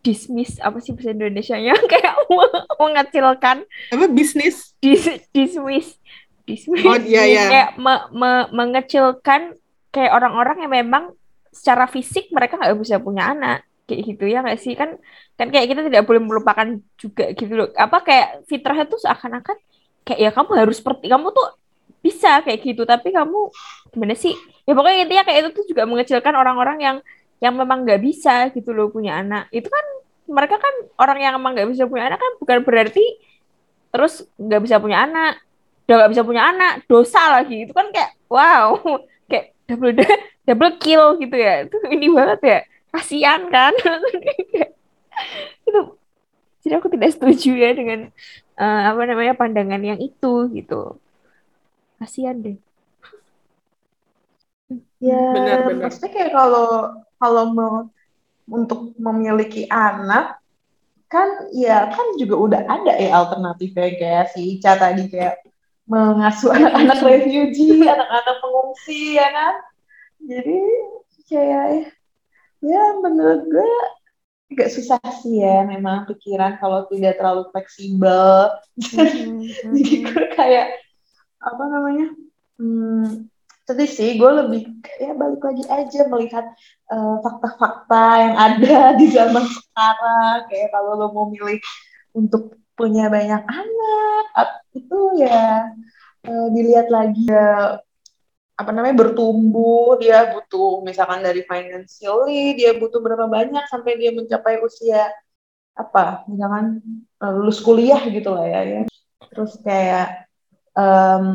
A: dismiss apa sih bahasa Indonesia-nya? Kayak me- mengecilkan.
C: Apa bisnis?
A: dis, dismiss. Dismiss.
C: Oh, iya, iya.
A: kayak me- me- mengecilkan kayak orang-orang yang memang secara fisik mereka nggak bisa punya anak. Kayak gitu ya nggak sih? Kan kan kayak kita tidak boleh melupakan juga gitu loh. Apa kayak fitrah itu seakan-akan kayak ya kamu harus seperti kamu tuh bisa kayak gitu tapi kamu gimana sih? Ya pokoknya intinya kayak itu tuh juga mengecilkan orang-orang yang yang memang nggak bisa gitu loh punya anak. Itu kan mereka kan orang yang emang nggak bisa punya anak kan bukan berarti terus nggak bisa punya anak udah nggak bisa punya anak dosa lagi. Itu kan kayak wow kayak double double kill gitu ya. Itu ini banget ya. Kasihan kan? Itu jadi aku tidak setuju ya dengan eh, apa namanya pandangan yang itu gitu kasihan deh
B: Ya,
C: Benar-benar.
B: maksudnya kayak kalau kalau mau untuk memiliki anak kan ya kan juga udah ada ya alternatifnya kayak si Ica tadi kayak mengasuh anak-anak refugee, anak-anak pengungsi ya kan. Jadi kayak ya menurut gue agak susah sih ya memang pikiran kalau tidak terlalu fleksibel. Jadi gue kayak apa namanya? Hmm, sedih sih, gue lebih kayak balik lagi aja melihat eh, fakta-fakta yang ada di zaman sekarang. Kayak kalau lo mau milih untuk punya banyak anak, itu ya eh, dilihat lagi ya, apa namanya bertumbuh, dia butuh misalkan dari financially, dia butuh berapa banyak sampai dia mencapai usia apa, misalkan eh, lulus kuliah gitu lah ya. ya. Terus kayak em,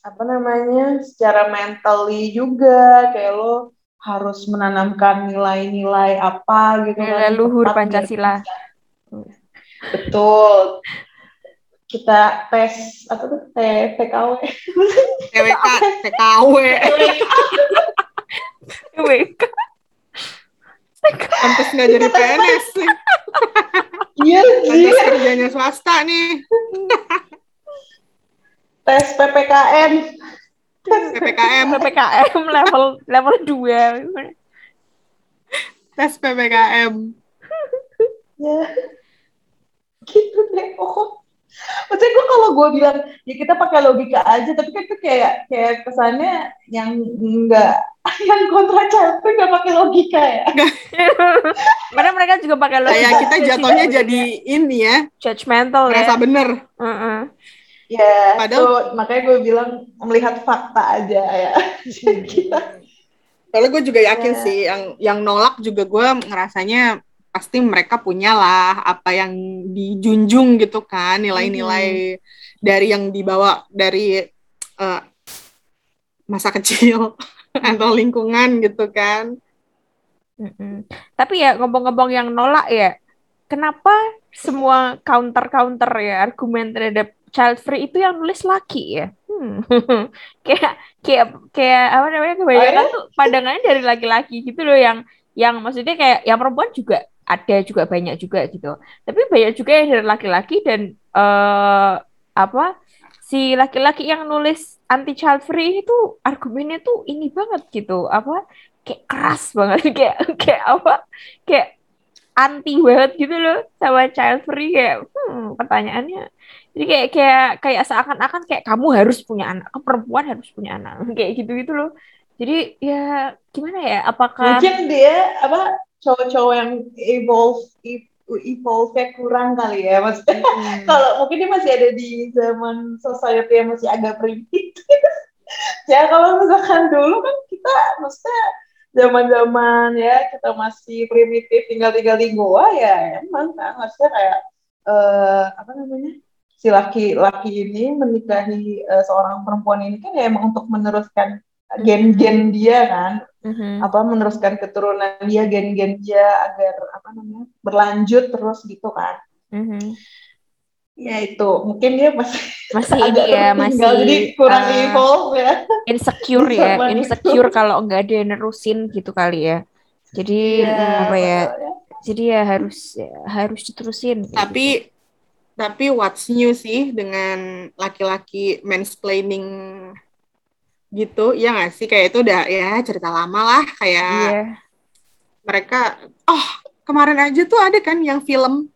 B: apa namanya secara mentally juga kayak lo harus menanamkan nilai-nilai apa gitu
A: Nilai
B: kan,
A: luhur Pancasila.
B: bisa. betul kita tes apa tuh T- TKW
C: TWK, TKW.
A: WK
C: Pantes nggak jadi PNS sih.
B: iya sih
C: kerjanya swasta nih.
B: Tes PPKN
C: PPKM,
A: PPKM level level 2
C: tes PPKM.
B: ya. Gitu deh oh. Maksudnya gue kalau gue bilang ya kita pakai logika aja tapi kan itu kayak kayak kesannya yang enggak yang kontra capek nggak pakai logika ya.
A: Karena mereka juga pakai logika.
C: Kayak kita jatuhnya jadi ini ya,
A: judgmental ya.
C: merasa bener.
A: Heeh.
B: Ya
C: Padahal-
B: tuh, makanya gue bilang melihat fakta aja ya kita
C: Soalnya gue juga yakin
B: Ya.
C: sih, yang yang nolak juga gue ngerasanya pasti mereka punya lah apa yang dijunjung gitu kan, nilai-nilai dari yang dibawa dari eh, masa kecil atau lingkungan gitu kan.
A: Mm-mm. Tapi ya ngomong-ngomong yang nolak ya, kenapa semua counter-counter ya argumen terhadap child free itu yang nulis laki ya? Hmm. kayak kayak kayak apa namanya kebanyakan
B: Oh, ya?
A: tuh pandangannya dari laki-laki gitu loh yang yang maksudnya kayak yang perempuan juga ada juga banyak juga gitu. Tapi banyak juga yang dari laki-laki dan eh apa si laki-laki yang nulis anti child free itu argumennya tuh ini banget gitu apa kayak keras banget kayak kayak apa kayak anti banget gitu loh sama child free kayak hmm, pertanyaannya jadi kayak kayak kayak seakan-akan kayak kamu harus punya anak perempuan harus punya anak. Kayak gitu gitu loh. Jadi ya gimana ya apakah
B: Mungkin dia apa cowok-cowok yang evolve evolve kurang kali ya maksudnya
A: Hmm.
B: kalau mungkin dia masih ada di zaman society yang masih agak primitif. Ya kalau misalkan dulu kan kita maksudnya zaman-zaman ya kita masih primitif tinggal-tinggal di goa ya emang kan maksudnya kayak eh, apa namanya si laki-laki ini menikahi eh, seorang perempuan ini kan ya emang untuk meneruskan gen-gen dia kan
A: Mhm.
B: apa meneruskan keturunan dia gen-gen dia agar apa namanya berlanjut terus gitu kan
A: Mhm.
B: ya itu mungkin dia masih
A: masih ini ya masih
B: jadi kurang
A: eh,
B: evolve ya
A: insecure ya insecure kalau nggak ada yang nerusin gitu kali ya jadi hmm, apa ya
B: makanya.
A: jadi ya harus ya, harus diterusin kayak gitu.
C: Tapi what's new sih dengan laki-laki mansplaining gitu, ya nggak sih? Kayak itu udah ya cerita lama lah, kayak
A: iya
C: mereka, oh kemarin aja tuh ada kan yang film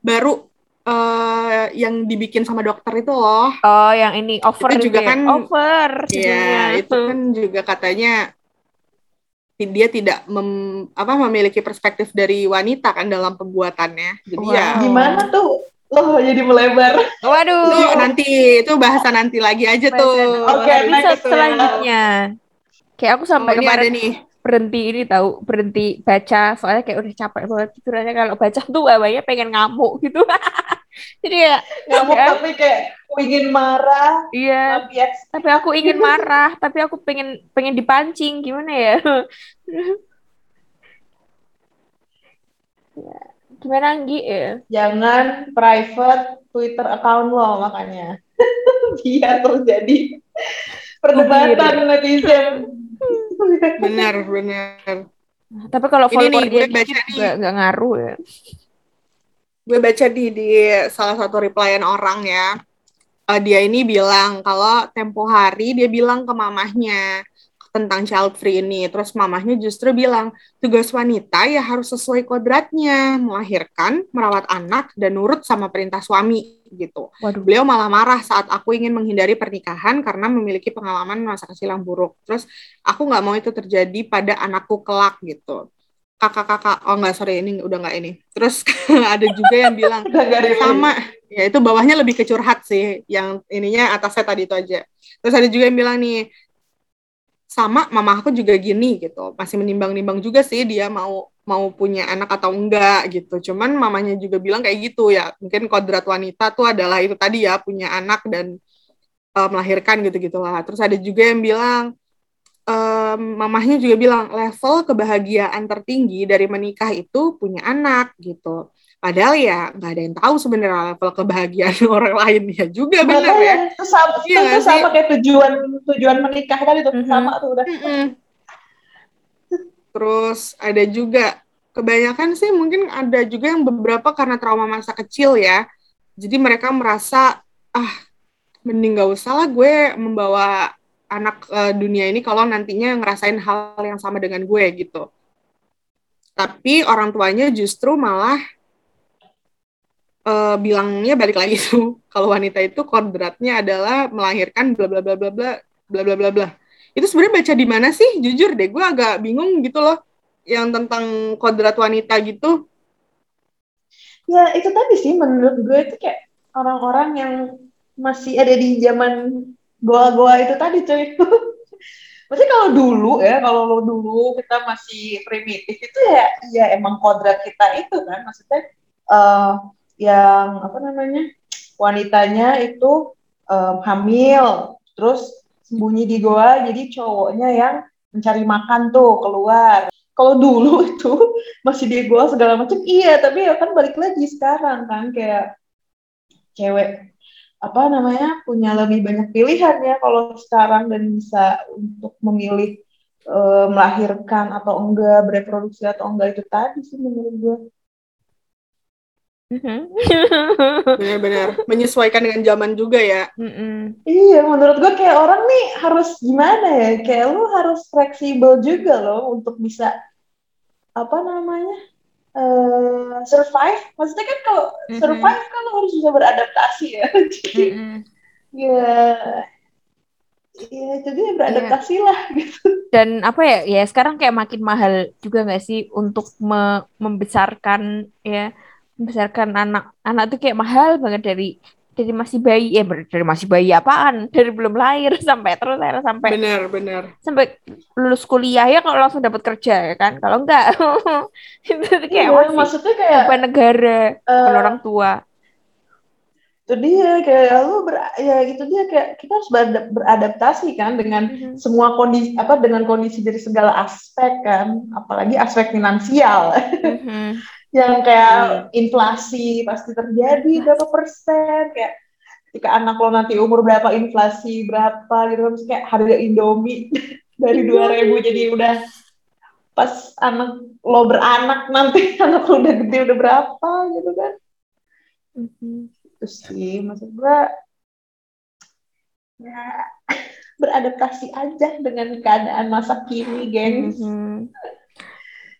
C: baru eh, yang dibikin sama dokter itu loh.
A: oh yang ini over
C: Itu juga
A: ya?
C: kan-
A: over.
C: Iya, itu kan juga katanya dia tidak mem- apa memiliki perspektif dari wanita kan dalam pembuatannya. Jadi ya
A: Wow.
B: gimana tuh lo jadi melebar.
A: Waduh.
C: Itu nanti itu bahasa nanti lagi aja tuh.
B: Oke, next.
A: episode
C: itu.
A: selanjutnya. Kayak aku
C: Oh,
A: sampai
C: ada
A: kemarin
C: nih.
A: berhenti ini tahu berhenti baca. Soalnya kayak udah capek banget pikirannya kalau baca tuh bawahnya pengen ngamuk gitu. Jadi ya
B: ngamuk
A: ya,
B: tapi kayak ingin marah
A: iya.
B: tapi ya
A: tapi aku ingin marah tapi aku pengen pengen dipancing. Gimana ya? Ya, gimana Anggi ya
B: jangan private Twitter account lo makanya biar terjadi perdebatan netizen
C: Benar, benar.
A: tapi kalau
C: Ini
A: follower
C: nih,
A: dia
C: gue baca
A: dikit
C: nih.
A: juga nggak ngaruh ya
C: Gue baca di di salah satu replyan orang ya. Eh, dia ini bilang kalau tempo hari dia bilang ke mamahnya tentang child free ini. Terus mamahnya justru bilang tugas wanita ya harus sesuai kodratnya, melahirkan, merawat anak dan nurut sama perintah suami gitu.
A: waduh
C: Beliau malah marah saat aku ingin menghindari pernikahan karena memiliki pengalaman masa kecil yang buruk. Terus aku nggak mau itu terjadi pada anakku kelak gitu. Kakak-kakak, oh nggak sorry ini udah nggak ini. Terus ada juga yang bilang sama, ya itu bawahnya lebih ke curhat sih. Yang ininya atasnya tadi itu aja. Terus ada juga yang bilang nih, sama mama aku juga gini gitu. Masih menimbang-nimbang juga sih dia mau mau punya anak atau enggak gitu. Cuman mamanya juga bilang kayak gitu ya. Mungkin kodrat wanita tuh adalah itu tadi ya punya anak dan eh, melahirkan gitu-gitu lah. Terus ada juga yang bilang em, mamahnya juga bilang level kebahagiaan tertinggi dari menikah itu punya anak gitu. Padahal ya nggak ada yang tahu sebenarnya level kebahagiaan orang lain ya juga bener ya.
B: Itu sama,
C: Iya
B: itu sama kayak tujuan tujuan menikah tadi tuh
A: Mhm.
B: sama tuh udah
C: Mm-mm. Terus ada juga kebanyakan sih mungkin ada juga yang beberapa karena trauma masa kecil ya. Jadi mereka merasa ah mending gak usah lah gue membawa anak ke dunia ini kalau nantinya ngerasain hal yang sama dengan gue gitu. Tapi orang tuanya justru malah eh, bilangnya balik lagi tuh kalau wanita itu kodratnya adalah melahirkan bla bla bla bla bla bla bla bla itu sebenarnya baca di mana sih? Jujur deh gue agak bingung gitu loh yang tentang kodrat wanita gitu.
B: Ya itu tadi sih menurut gue itu kayak orang-orang yang masih ada di zaman goa-goa itu tadi cuy. Maksudnya kalau dulu ya, kalau dulu kita masih primitif itu ya, ya emang kodrat kita itu kan, maksudnya eh, yang apa namanya wanitanya itu eh, hamil, terus sembunyi di goa, jadi cowoknya yang mencari makan tuh keluar. Kalau dulu itu masih di goa segala macam, iya, tapi ya kan balik lagi sekarang kan kayak cewek apa namanya punya lebih banyak pilihan ya kalau sekarang dan bisa untuk memilih eh, melahirkan atau enggak bereproduksi atau enggak itu tadi sih menurut gue.
C: Benar-benar menyesuaikan dengan zaman juga ya.
A: Mm-mm.
B: Iya, menurut gue kayak orang nih harus gimana ya? Kayak lu harus fleksibel juga loh untuk bisa apa namanya eh survive. Maksudnya kan kalau
A: Mhm.
B: survive kan lu harus bisa beradaptasi ya. Jadi
A: Mm-mm.
B: ya, ya jadi ya beradaptasi lah gitu.
A: Dan apa ya, ya sekarang kayak makin mahal juga nggak sih untuk me- membesarkan ya, membesarkan anak. Anak tuh kayak mahal banget dari dari masih bayi, ya ber- dari masih bayi apaan, dari belum lahir sampai terus akhirnya sampai
C: Benar, benar.
A: sampai lulus kuliah ya kalau langsung dapat kerja ya kan, kalau enggak itu tuh kayak masih
B: maksudnya kayak
A: beban negara,
B: eh,
A: orang tua.
B: itu dia kayak lu ber, ya itu dia kayak kita harus berada- beradaptasi kan dengan
A: Mhm.
B: semua kondisi apa dengan kondisi dari segala aspek kan apalagi aspek finansial
A: Mhm.
B: Yang kayak
C: Hmm.
B: inflasi pasti terjadi berapa persen kayak ketika anak lo nanti umur berapa inflasi berapa gitu kan kayak harga Indomie dari dua ribu jadi udah pas anak lo beranak nanti anak lo udah gede udah berapa gitu kan
A: Mhm.
B: itu sih maksud gua ya beradaptasi aja dengan keadaan masa kini gengs
A: Mhm.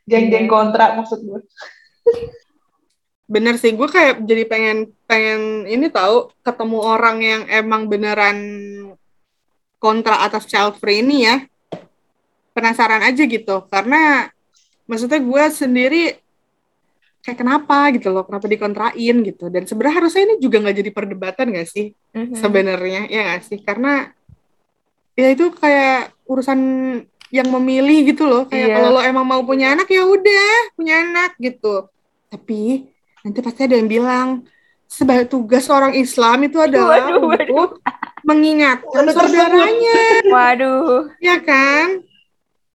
B: geng-geng
A: Iya.
B: kontrak maksud gue
C: Bener sih, gue kayak jadi pengen pengen ini tahu ketemu orang yang emang beneran kontra atas child free ini ya. Penasaran aja gitu, karena maksudnya gue sendiri kayak kenapa gitu loh, kenapa dikontrain gitu. Dan sebenarnya harusnya ini juga nggak jadi perdebatan gak sih
A: Mhm.
C: sebenarnya, ya nggak sih? Karena ya itu kayak urusan yang memilih gitu loh. Kayak
A: Iya.
C: kalau lo emang mau punya anak ya udah punya anak gitu. Tapi nanti pasti ada yang bilang sebagai tugas seorang Islam itu adalah
A: Waduh, waduh.
C: untuk mengingatkan
B: tersebut.
C: saudaranya,
A: Waduh.
C: ya kan?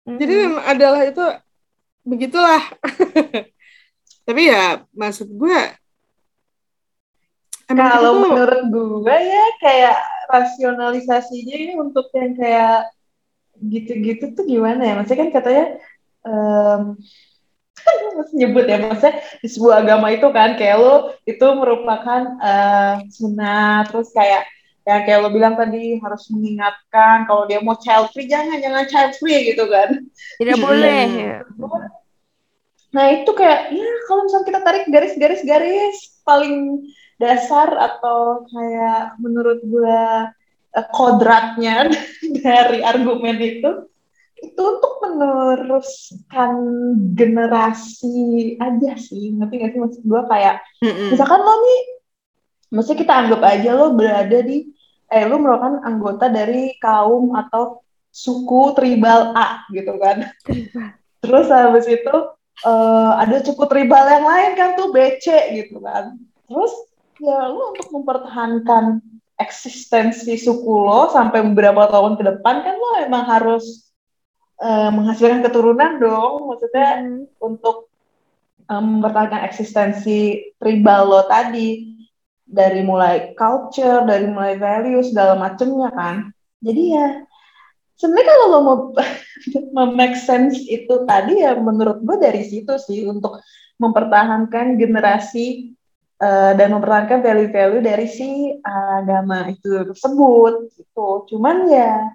C: Jadi
A: Mhm.
C: memang adalah itu begitulah. Tapi ya maksud gue
B: kalau
C: tuh
B: menurut gue ya kayak rasionalisasinya ini untuk yang kayak gitu-gitu tuh gimana ya maksudnya kan katanya em, harus nyebut ya maksudnya di sebuah agama itu kan kayak lo itu merupakan eh, sunnah terus kayak ya kayak lo bilang tadi harus mengingatkan kalau dia mau child free jangan jangan child free gitu kan
A: Tidak boleh.
B: Nah itu kayak ya kalau misalnya kita tarik garis-garis-garis paling dasar atau kayak menurut gue eh, kodratnya dari argumen itu itu untuk meneruskan generasi aja sih ngerti gak sih maksud gue kayak
C: Mm-mm.
B: misalkan lo nih maksudnya kita anggap aja lo berada di eh lo merupakan anggota dari kaum atau suku tribal A gitu kan? Terus habis itu eh, ada suku tribal yang lain kan tuh BC gitu kan? Terus ya lo untuk mempertahankan eksistensi suku lo sampai beberapa tahun ke depan kan lo emang harus eh, menghasilkan keturunan dong maksudnya
A: Mhm.
B: untuk um, mempertahankan eksistensi tribal lo tadi dari mulai culture, dari mulai value segala macemnya kan. Jadi ya sebenarnya kalau lo mau make sense itu tadi ya menurut gue dari situ sih untuk mempertahankan generasi eh, dan mempertahankan value-value dari si agama itu tersebut gitu. Cuman ya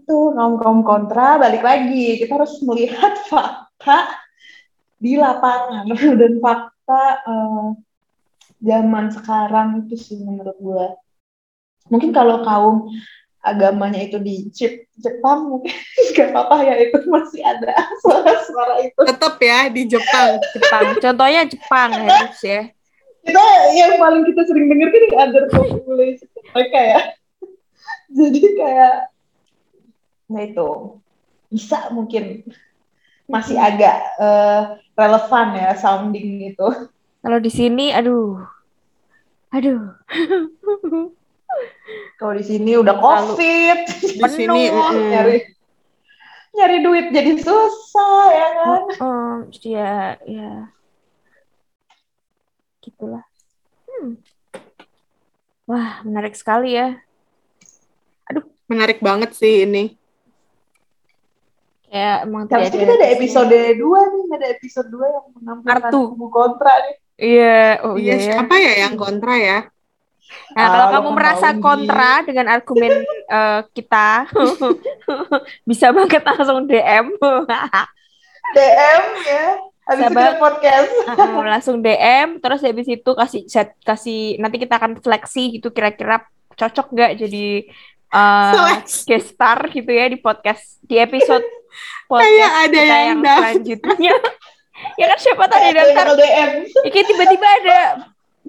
B: itu kaum kaum kontra balik lagi kita harus melihat fakta di lapangan dan fakta eh, zaman sekarang itu sih menurut gue mungkin kalau kaum agamanya itu di Jep- Jepang mungkin gak apa-apa ya itu masih ada suara-suara itu
C: tetap ya di Jepang.
A: Jepang. Contohnya Jepang harus ya.
B: kita yang paling kita sering dengar kan under population mereka ya jadi kayak nah itu. Bisa mungkin. Masih agak eh, relevan ya sounding itu.
A: Kalau di sini, aduh, aduh,
B: kalau di sini udah covid
C: Di sini,
B: nyari nyari duit jadi susah ya kan?
A: Oh, ya, ya, gitulah. Hmm. Wah, menarik sekali ya.
C: Menarik banget sih ini.
A: Kayak emang
B: Tapi
A: tidak
B: kita ada episode 2 nih, ada episode 2 yang menampilkan kubu kontra nih.
A: Iya, oh
C: Iya,
A: iya ya.
C: siapa ya yang kontra ya?
A: Nah, kalau
B: Ah,
A: kamu merasa
B: Gi.
A: kontra dengan argumen eh, kita, bisa banget langsung DM.
B: DM ya. Habis itu
A: Sabar.
B: kita podcast.
A: Heeh, langsung DM, terus habis itu kasih set, kasih nanti kita akan seleksi gitu kira-kira cocok nggak jadi
C: Seleksi.
A: guest star gitu ya di podcast di episode
C: Kayak
A: podcast
C: ada
A: kita
C: yang
A: yang selanjutnya. ya kan siapa tahu ada yang
B: Kayak
A: daftar. Ya, kayak tiba-tiba ada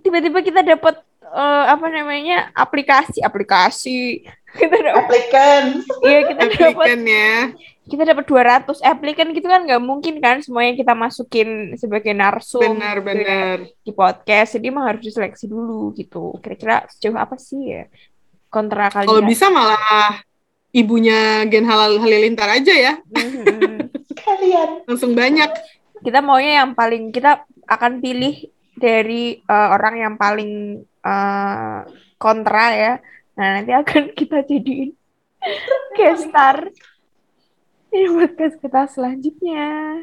A: tiba-tiba kita dapat eh, apa namanya aplikasi aplikasi kita dapat
B: Applicant.
A: iya kita dapat
C: ya.
A: kita dapat 200 applikan gitu kan nggak mungkin kan semuanya kita masukin sebagai narsum gitu ya,
C: Benar-benar.
A: di podcast jadi mah harus diseleksi dulu gitu kira-kira sejauh apa sih ya kontra
C: Kalau bisa malah ibunya Gen Halal Halilintar aja ya.
B: Kalian.
C: Langsung banyak.
A: kita maunya yang paling kita akan pilih dari eh, orang yang paling eh, kontra ya. Nah, nanti akan kita jadiin guest star di podcast kita selanjutnya.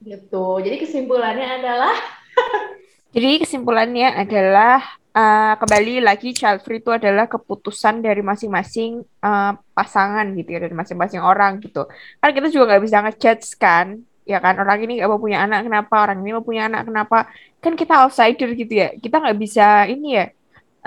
B: Gitu. Jadi kesimpulannya adalah
A: Jadi kesimpulannya adalah eh, kembali lagi child free itu adalah keputusan dari masing-masing eh, pasangan gitu ya dari masing-masing orang gitu. Kan kita juga nggak bisa ngejudge kan, ya kan orang ini nggak mau punya anak kenapa, orang ini mau punya anak kenapa? Kan kita outsider gitu ya. Kita nggak bisa ini ya.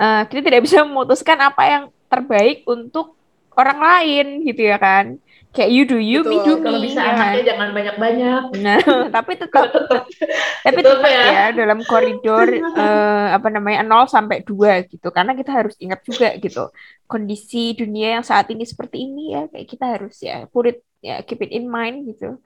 A: eh, kita tidak bisa memutuskan apa yang terbaik untuk orang lain gitu ya kan. Kayak you do you, me do
C: Betul.
B: kalau
A: me,
B: bisa
A: ya kan?
B: anaknya jangan banyak-banyak.
A: Nah, tapi tetap tapi
B: Tetap ya.
A: ya dalam koridor eh, apa namanya 0 sampai 2 gitu. Karena kita harus ingat juga gitu. Kondisi dunia yang saat ini seperti ini ya kayak kita harus ya put it ya keep it in mind gitu.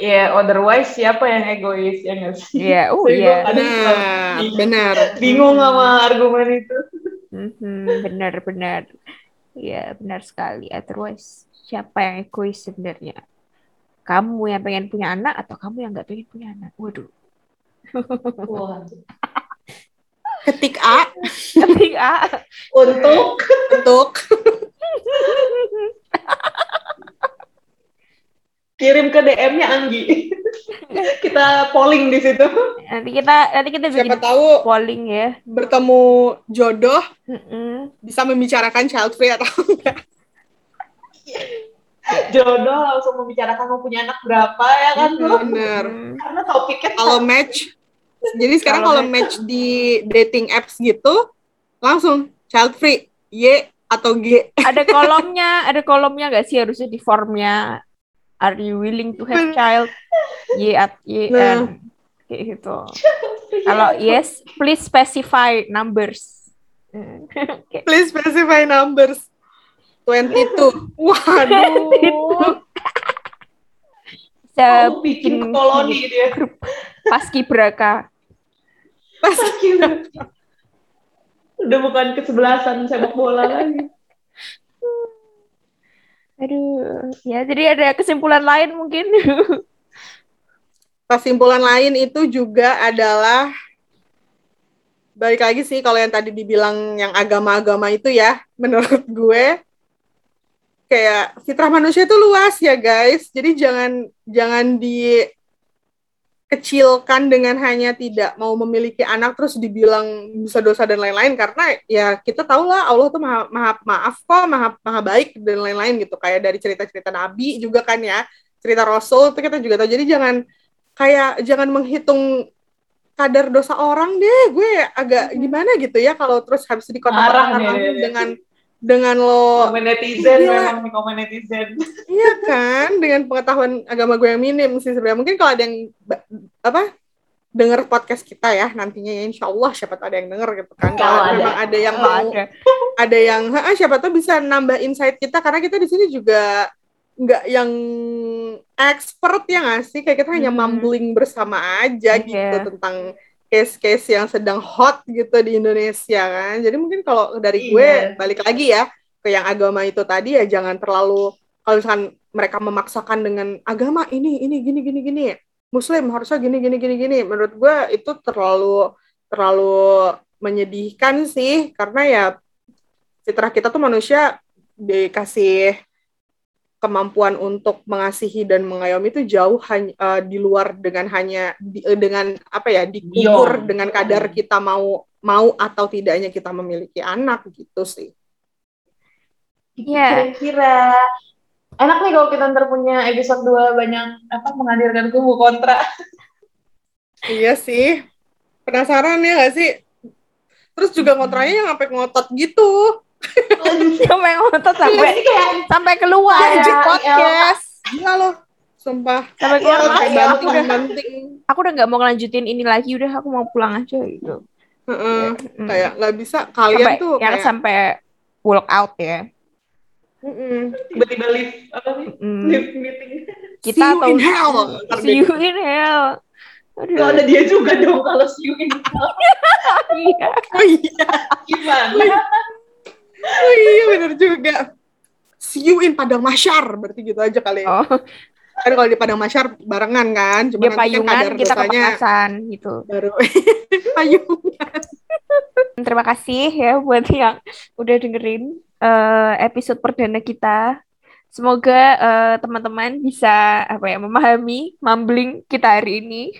B: Ya, otherwise siapa yang egois ya nggak sih?
A: Iya, oh iya.
B: kadang suka
C: Benar, benar.
B: bingung sama argumen itu.
A: Mhm, benar benar. Iya, benar sekali. Otherwise siapa yang egois sebenarnya? Kamu yang pengen punya anak atau kamu yang nggak pengen punya anak? Waduh.
B: Wah.
C: Ketik A
A: Ketika
B: Untuk
C: untuk
B: kirim ke DM-nya Anggi. Kita polling di situ.
A: nanti kita nanti kita bikin
C: siapa tahu
A: polling ya.
C: bertemu jodoh
A: Mm-mm.
C: bisa membicarakan child free atau enggak.
B: Jodoh langsung membicarakan mau punya anak berapa ya kan tuh.
C: Benar.
A: Mm.
B: Karena topiknya
C: Kalau match jadi sekarang
B: Kalau
C: kalau match di dating apps gitu langsung child free Y atau G.
A: ada kolomnya, ada kolomnya nggak sih harusnya di formnya Are you willing to have child? Y at Y
C: Nah.
A: N. kayak gitu. Kalau yes, please specify numbers.
C: Please specify numbers. 22. Waduh.
A: Bisa
B: Mau bikin
A: bikin
B: koloni dia.
A: grup paski braka.
C: Pas
B: Udah bukan kesebelasan sepak bola lagi.
A: Aduh, ya jadi ada kesimpulan lain mungkin.
C: kesimpulan lain itu juga adalah balik lagi sih kalau yang tadi dibilang yang agama-agama itu ya menurut gue kayak fitrah manusia itu luas ya guys jadi jangan jangan dikecilkan dengan hanya tidak mau memiliki anak terus dibilang bisa dosa dan lain-lain karena ya kita tahu lah Allah tuh maha, maha maaf kok maha maha baik dan lain-lain gitu. Kayak dari cerita-cerita Nabi juga kan ya cerita Rasul itu kita juga tahu. Jadi jangan kayak jangan menghitung kadar dosa orang deh. Gue agak gimana gitu ya kalau terus habis dikotak-kotakan
B: nih,
C: langsung
B: dia.
C: dengan dengan lo
B: Komen netizen memang komen netizen.
C: iya kan dengan pengetahuan agama gue yang minim sih sebenarnya mungkin kalau ada yang apa denger podcast kita ya nantinya ya insya Allah siapa tahu ada yang denger gitu kan
B: Kalau ada.
C: memang ada yang mau
A: ada.
C: ada yang "Ha, siapa tahu bisa nambah insight kita karena kita di sini juga nggak yang expert ya nggak sih kayak kita hanya
A: Hmm.
C: mumbling bersama aja gitu
A: Iya.
C: tentang case-case yang sedang hot gitu di Indonesia kan jadi mungkin kalau dari gue
B: Iya.
C: balik lagi ya ke yang agama itu tadi ya jangan terlalu kalau misalkan mereka memaksakan dengan agama ini ini gini gini gini muslim harusnya gini gini gini gini menurut gue itu terlalu terlalu menyedihkan sih karena ya fitrah kita tuh manusia dikasih kemampuan untuk mengasihi dan mengayomi itu jauh hanya eh, di luar dengan hanya di- eh, dengan apa ya diukur
B: Beyond.
C: dengan kadar kita mau mau atau tidaknya kita memiliki anak gitu sih.
A: Iya.
B: Kira-kira enak nih kalau kita ntar punya episode 2 banyak apa menghadirkan kubu kontra.
C: Iya sih. Penasaran ya gak sih? Terus juga kontranya yang sampai ngotot gitu.
A: Sampai ngotot sampai
B: Iya sih, kayak
A: sampai keluar di podcast.
C: Gila loh. Sumpah.
A: Sampai
B: Iya,
A: keluar
C: Sampai
B: iya,
A: aku udah
C: banting-banting.
A: aku udah nggak mau ngelanjutin ini lagi udah aku mau pulang aja gitu.
C: Heeh.
A: Mm.
C: Kayak nggak bisa. Kalian
A: sampai
C: tuh
A: yang
C: kayak...
A: sampai walk out ya.
B: Tiba-tiba live apa nih?
A: Mm.
B: Live meeting.
A: Kita
C: See you
A: atau
C: in hell.
A: see you in hell. Aduh,
B: ada dia juga dong kalau see you in hell.
A: iya.
C: Oh iya.
B: Gimana?
C: Oh iya bener juga. See you in Padang Masyar. Berarti gitu aja kali. ya.
A: Oh,
C: Kan kalau di Padang Masyar barengan kan. Cuma
A: dia
C: nanti kan
A: payungan
C: kadar
A: kita
C: dosanya
A: kepanasan gitu.
C: baru payungan.
A: Terima kasih ya buat yang udah dengerin eh, episode perdana kita. Semoga eh, teman-teman bisa apa ya memahami mumbling kita hari ini.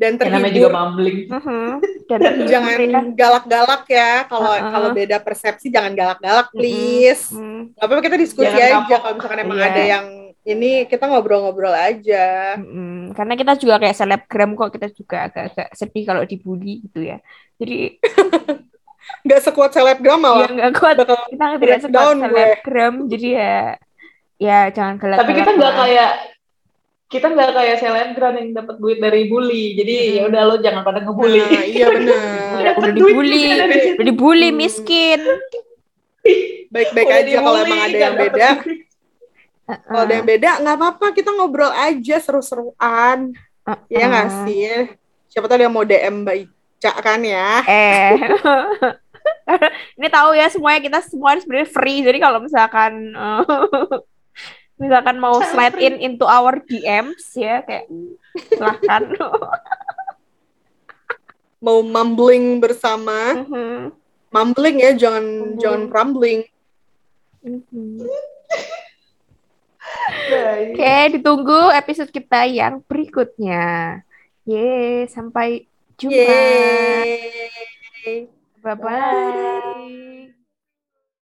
C: Dan
B: Ya, namanya juga
C: terhibur.
B: mumbling.
A: Mhm. Dan terhibur
C: Jangan
A: ya.
C: galak-galak ya. Kalau
A: Uh-uh.
C: kalau beda persepsi jangan galak-galak please.
A: Mm,
C: Gak apa-apa kita diskusi
B: Jangan
C: aja kalau misalkan emang
A: Iya.
C: ada yang ini kita ngobrol-ngobrol aja.
A: mm, Karena kita juga kayak selebgram kok kita juga agak-agak sedih kalau dibully gitu ya. Jadi
C: Gak sekuat selebgram
A: ya
C: malah.
A: nggak kuat
C: Bakal
A: kita tidak sekuat
C: gue.
A: selebgram. Jadi ya ya jangan galak.
B: Tapi kita nggak kayak kita nggak kayak selebgram yang dapat duit dari bully. Jadi
A: Hmm.
B: ya udah lo jangan pada ngebully.
C: Nah, iya benar.
A: udah, dibully, udah dibully miskin.
C: Baik-baik
B: Udah
C: aja kalau emang ada
B: nggak
C: yang beda.
B: duit.
C: Kalau ada yang beda nggak apa-apa kita ngobrol aja seru-seruan. Iya nggak
A: Uh-uh.
C: sih? Siapa tahu dia mau DM Mbak Ica kan ya.
A: Eh, ini tahu ya semuanya kita semua sebenarnya free. Jadi kalau misalkan eh, misalkan mau slide in into our DMs ya kayak silahkan.
C: Mau mumbling bersama.
A: Mhm,
C: Mumbling ya, jangan
A: Mumbling.
C: jangan rambling.
A: mhm.
B: Baik.
A: Oke, ditunggu episode kita yang berikutnya. Ye, sampai jumpa.
C: Yeay.
A: Bye bye.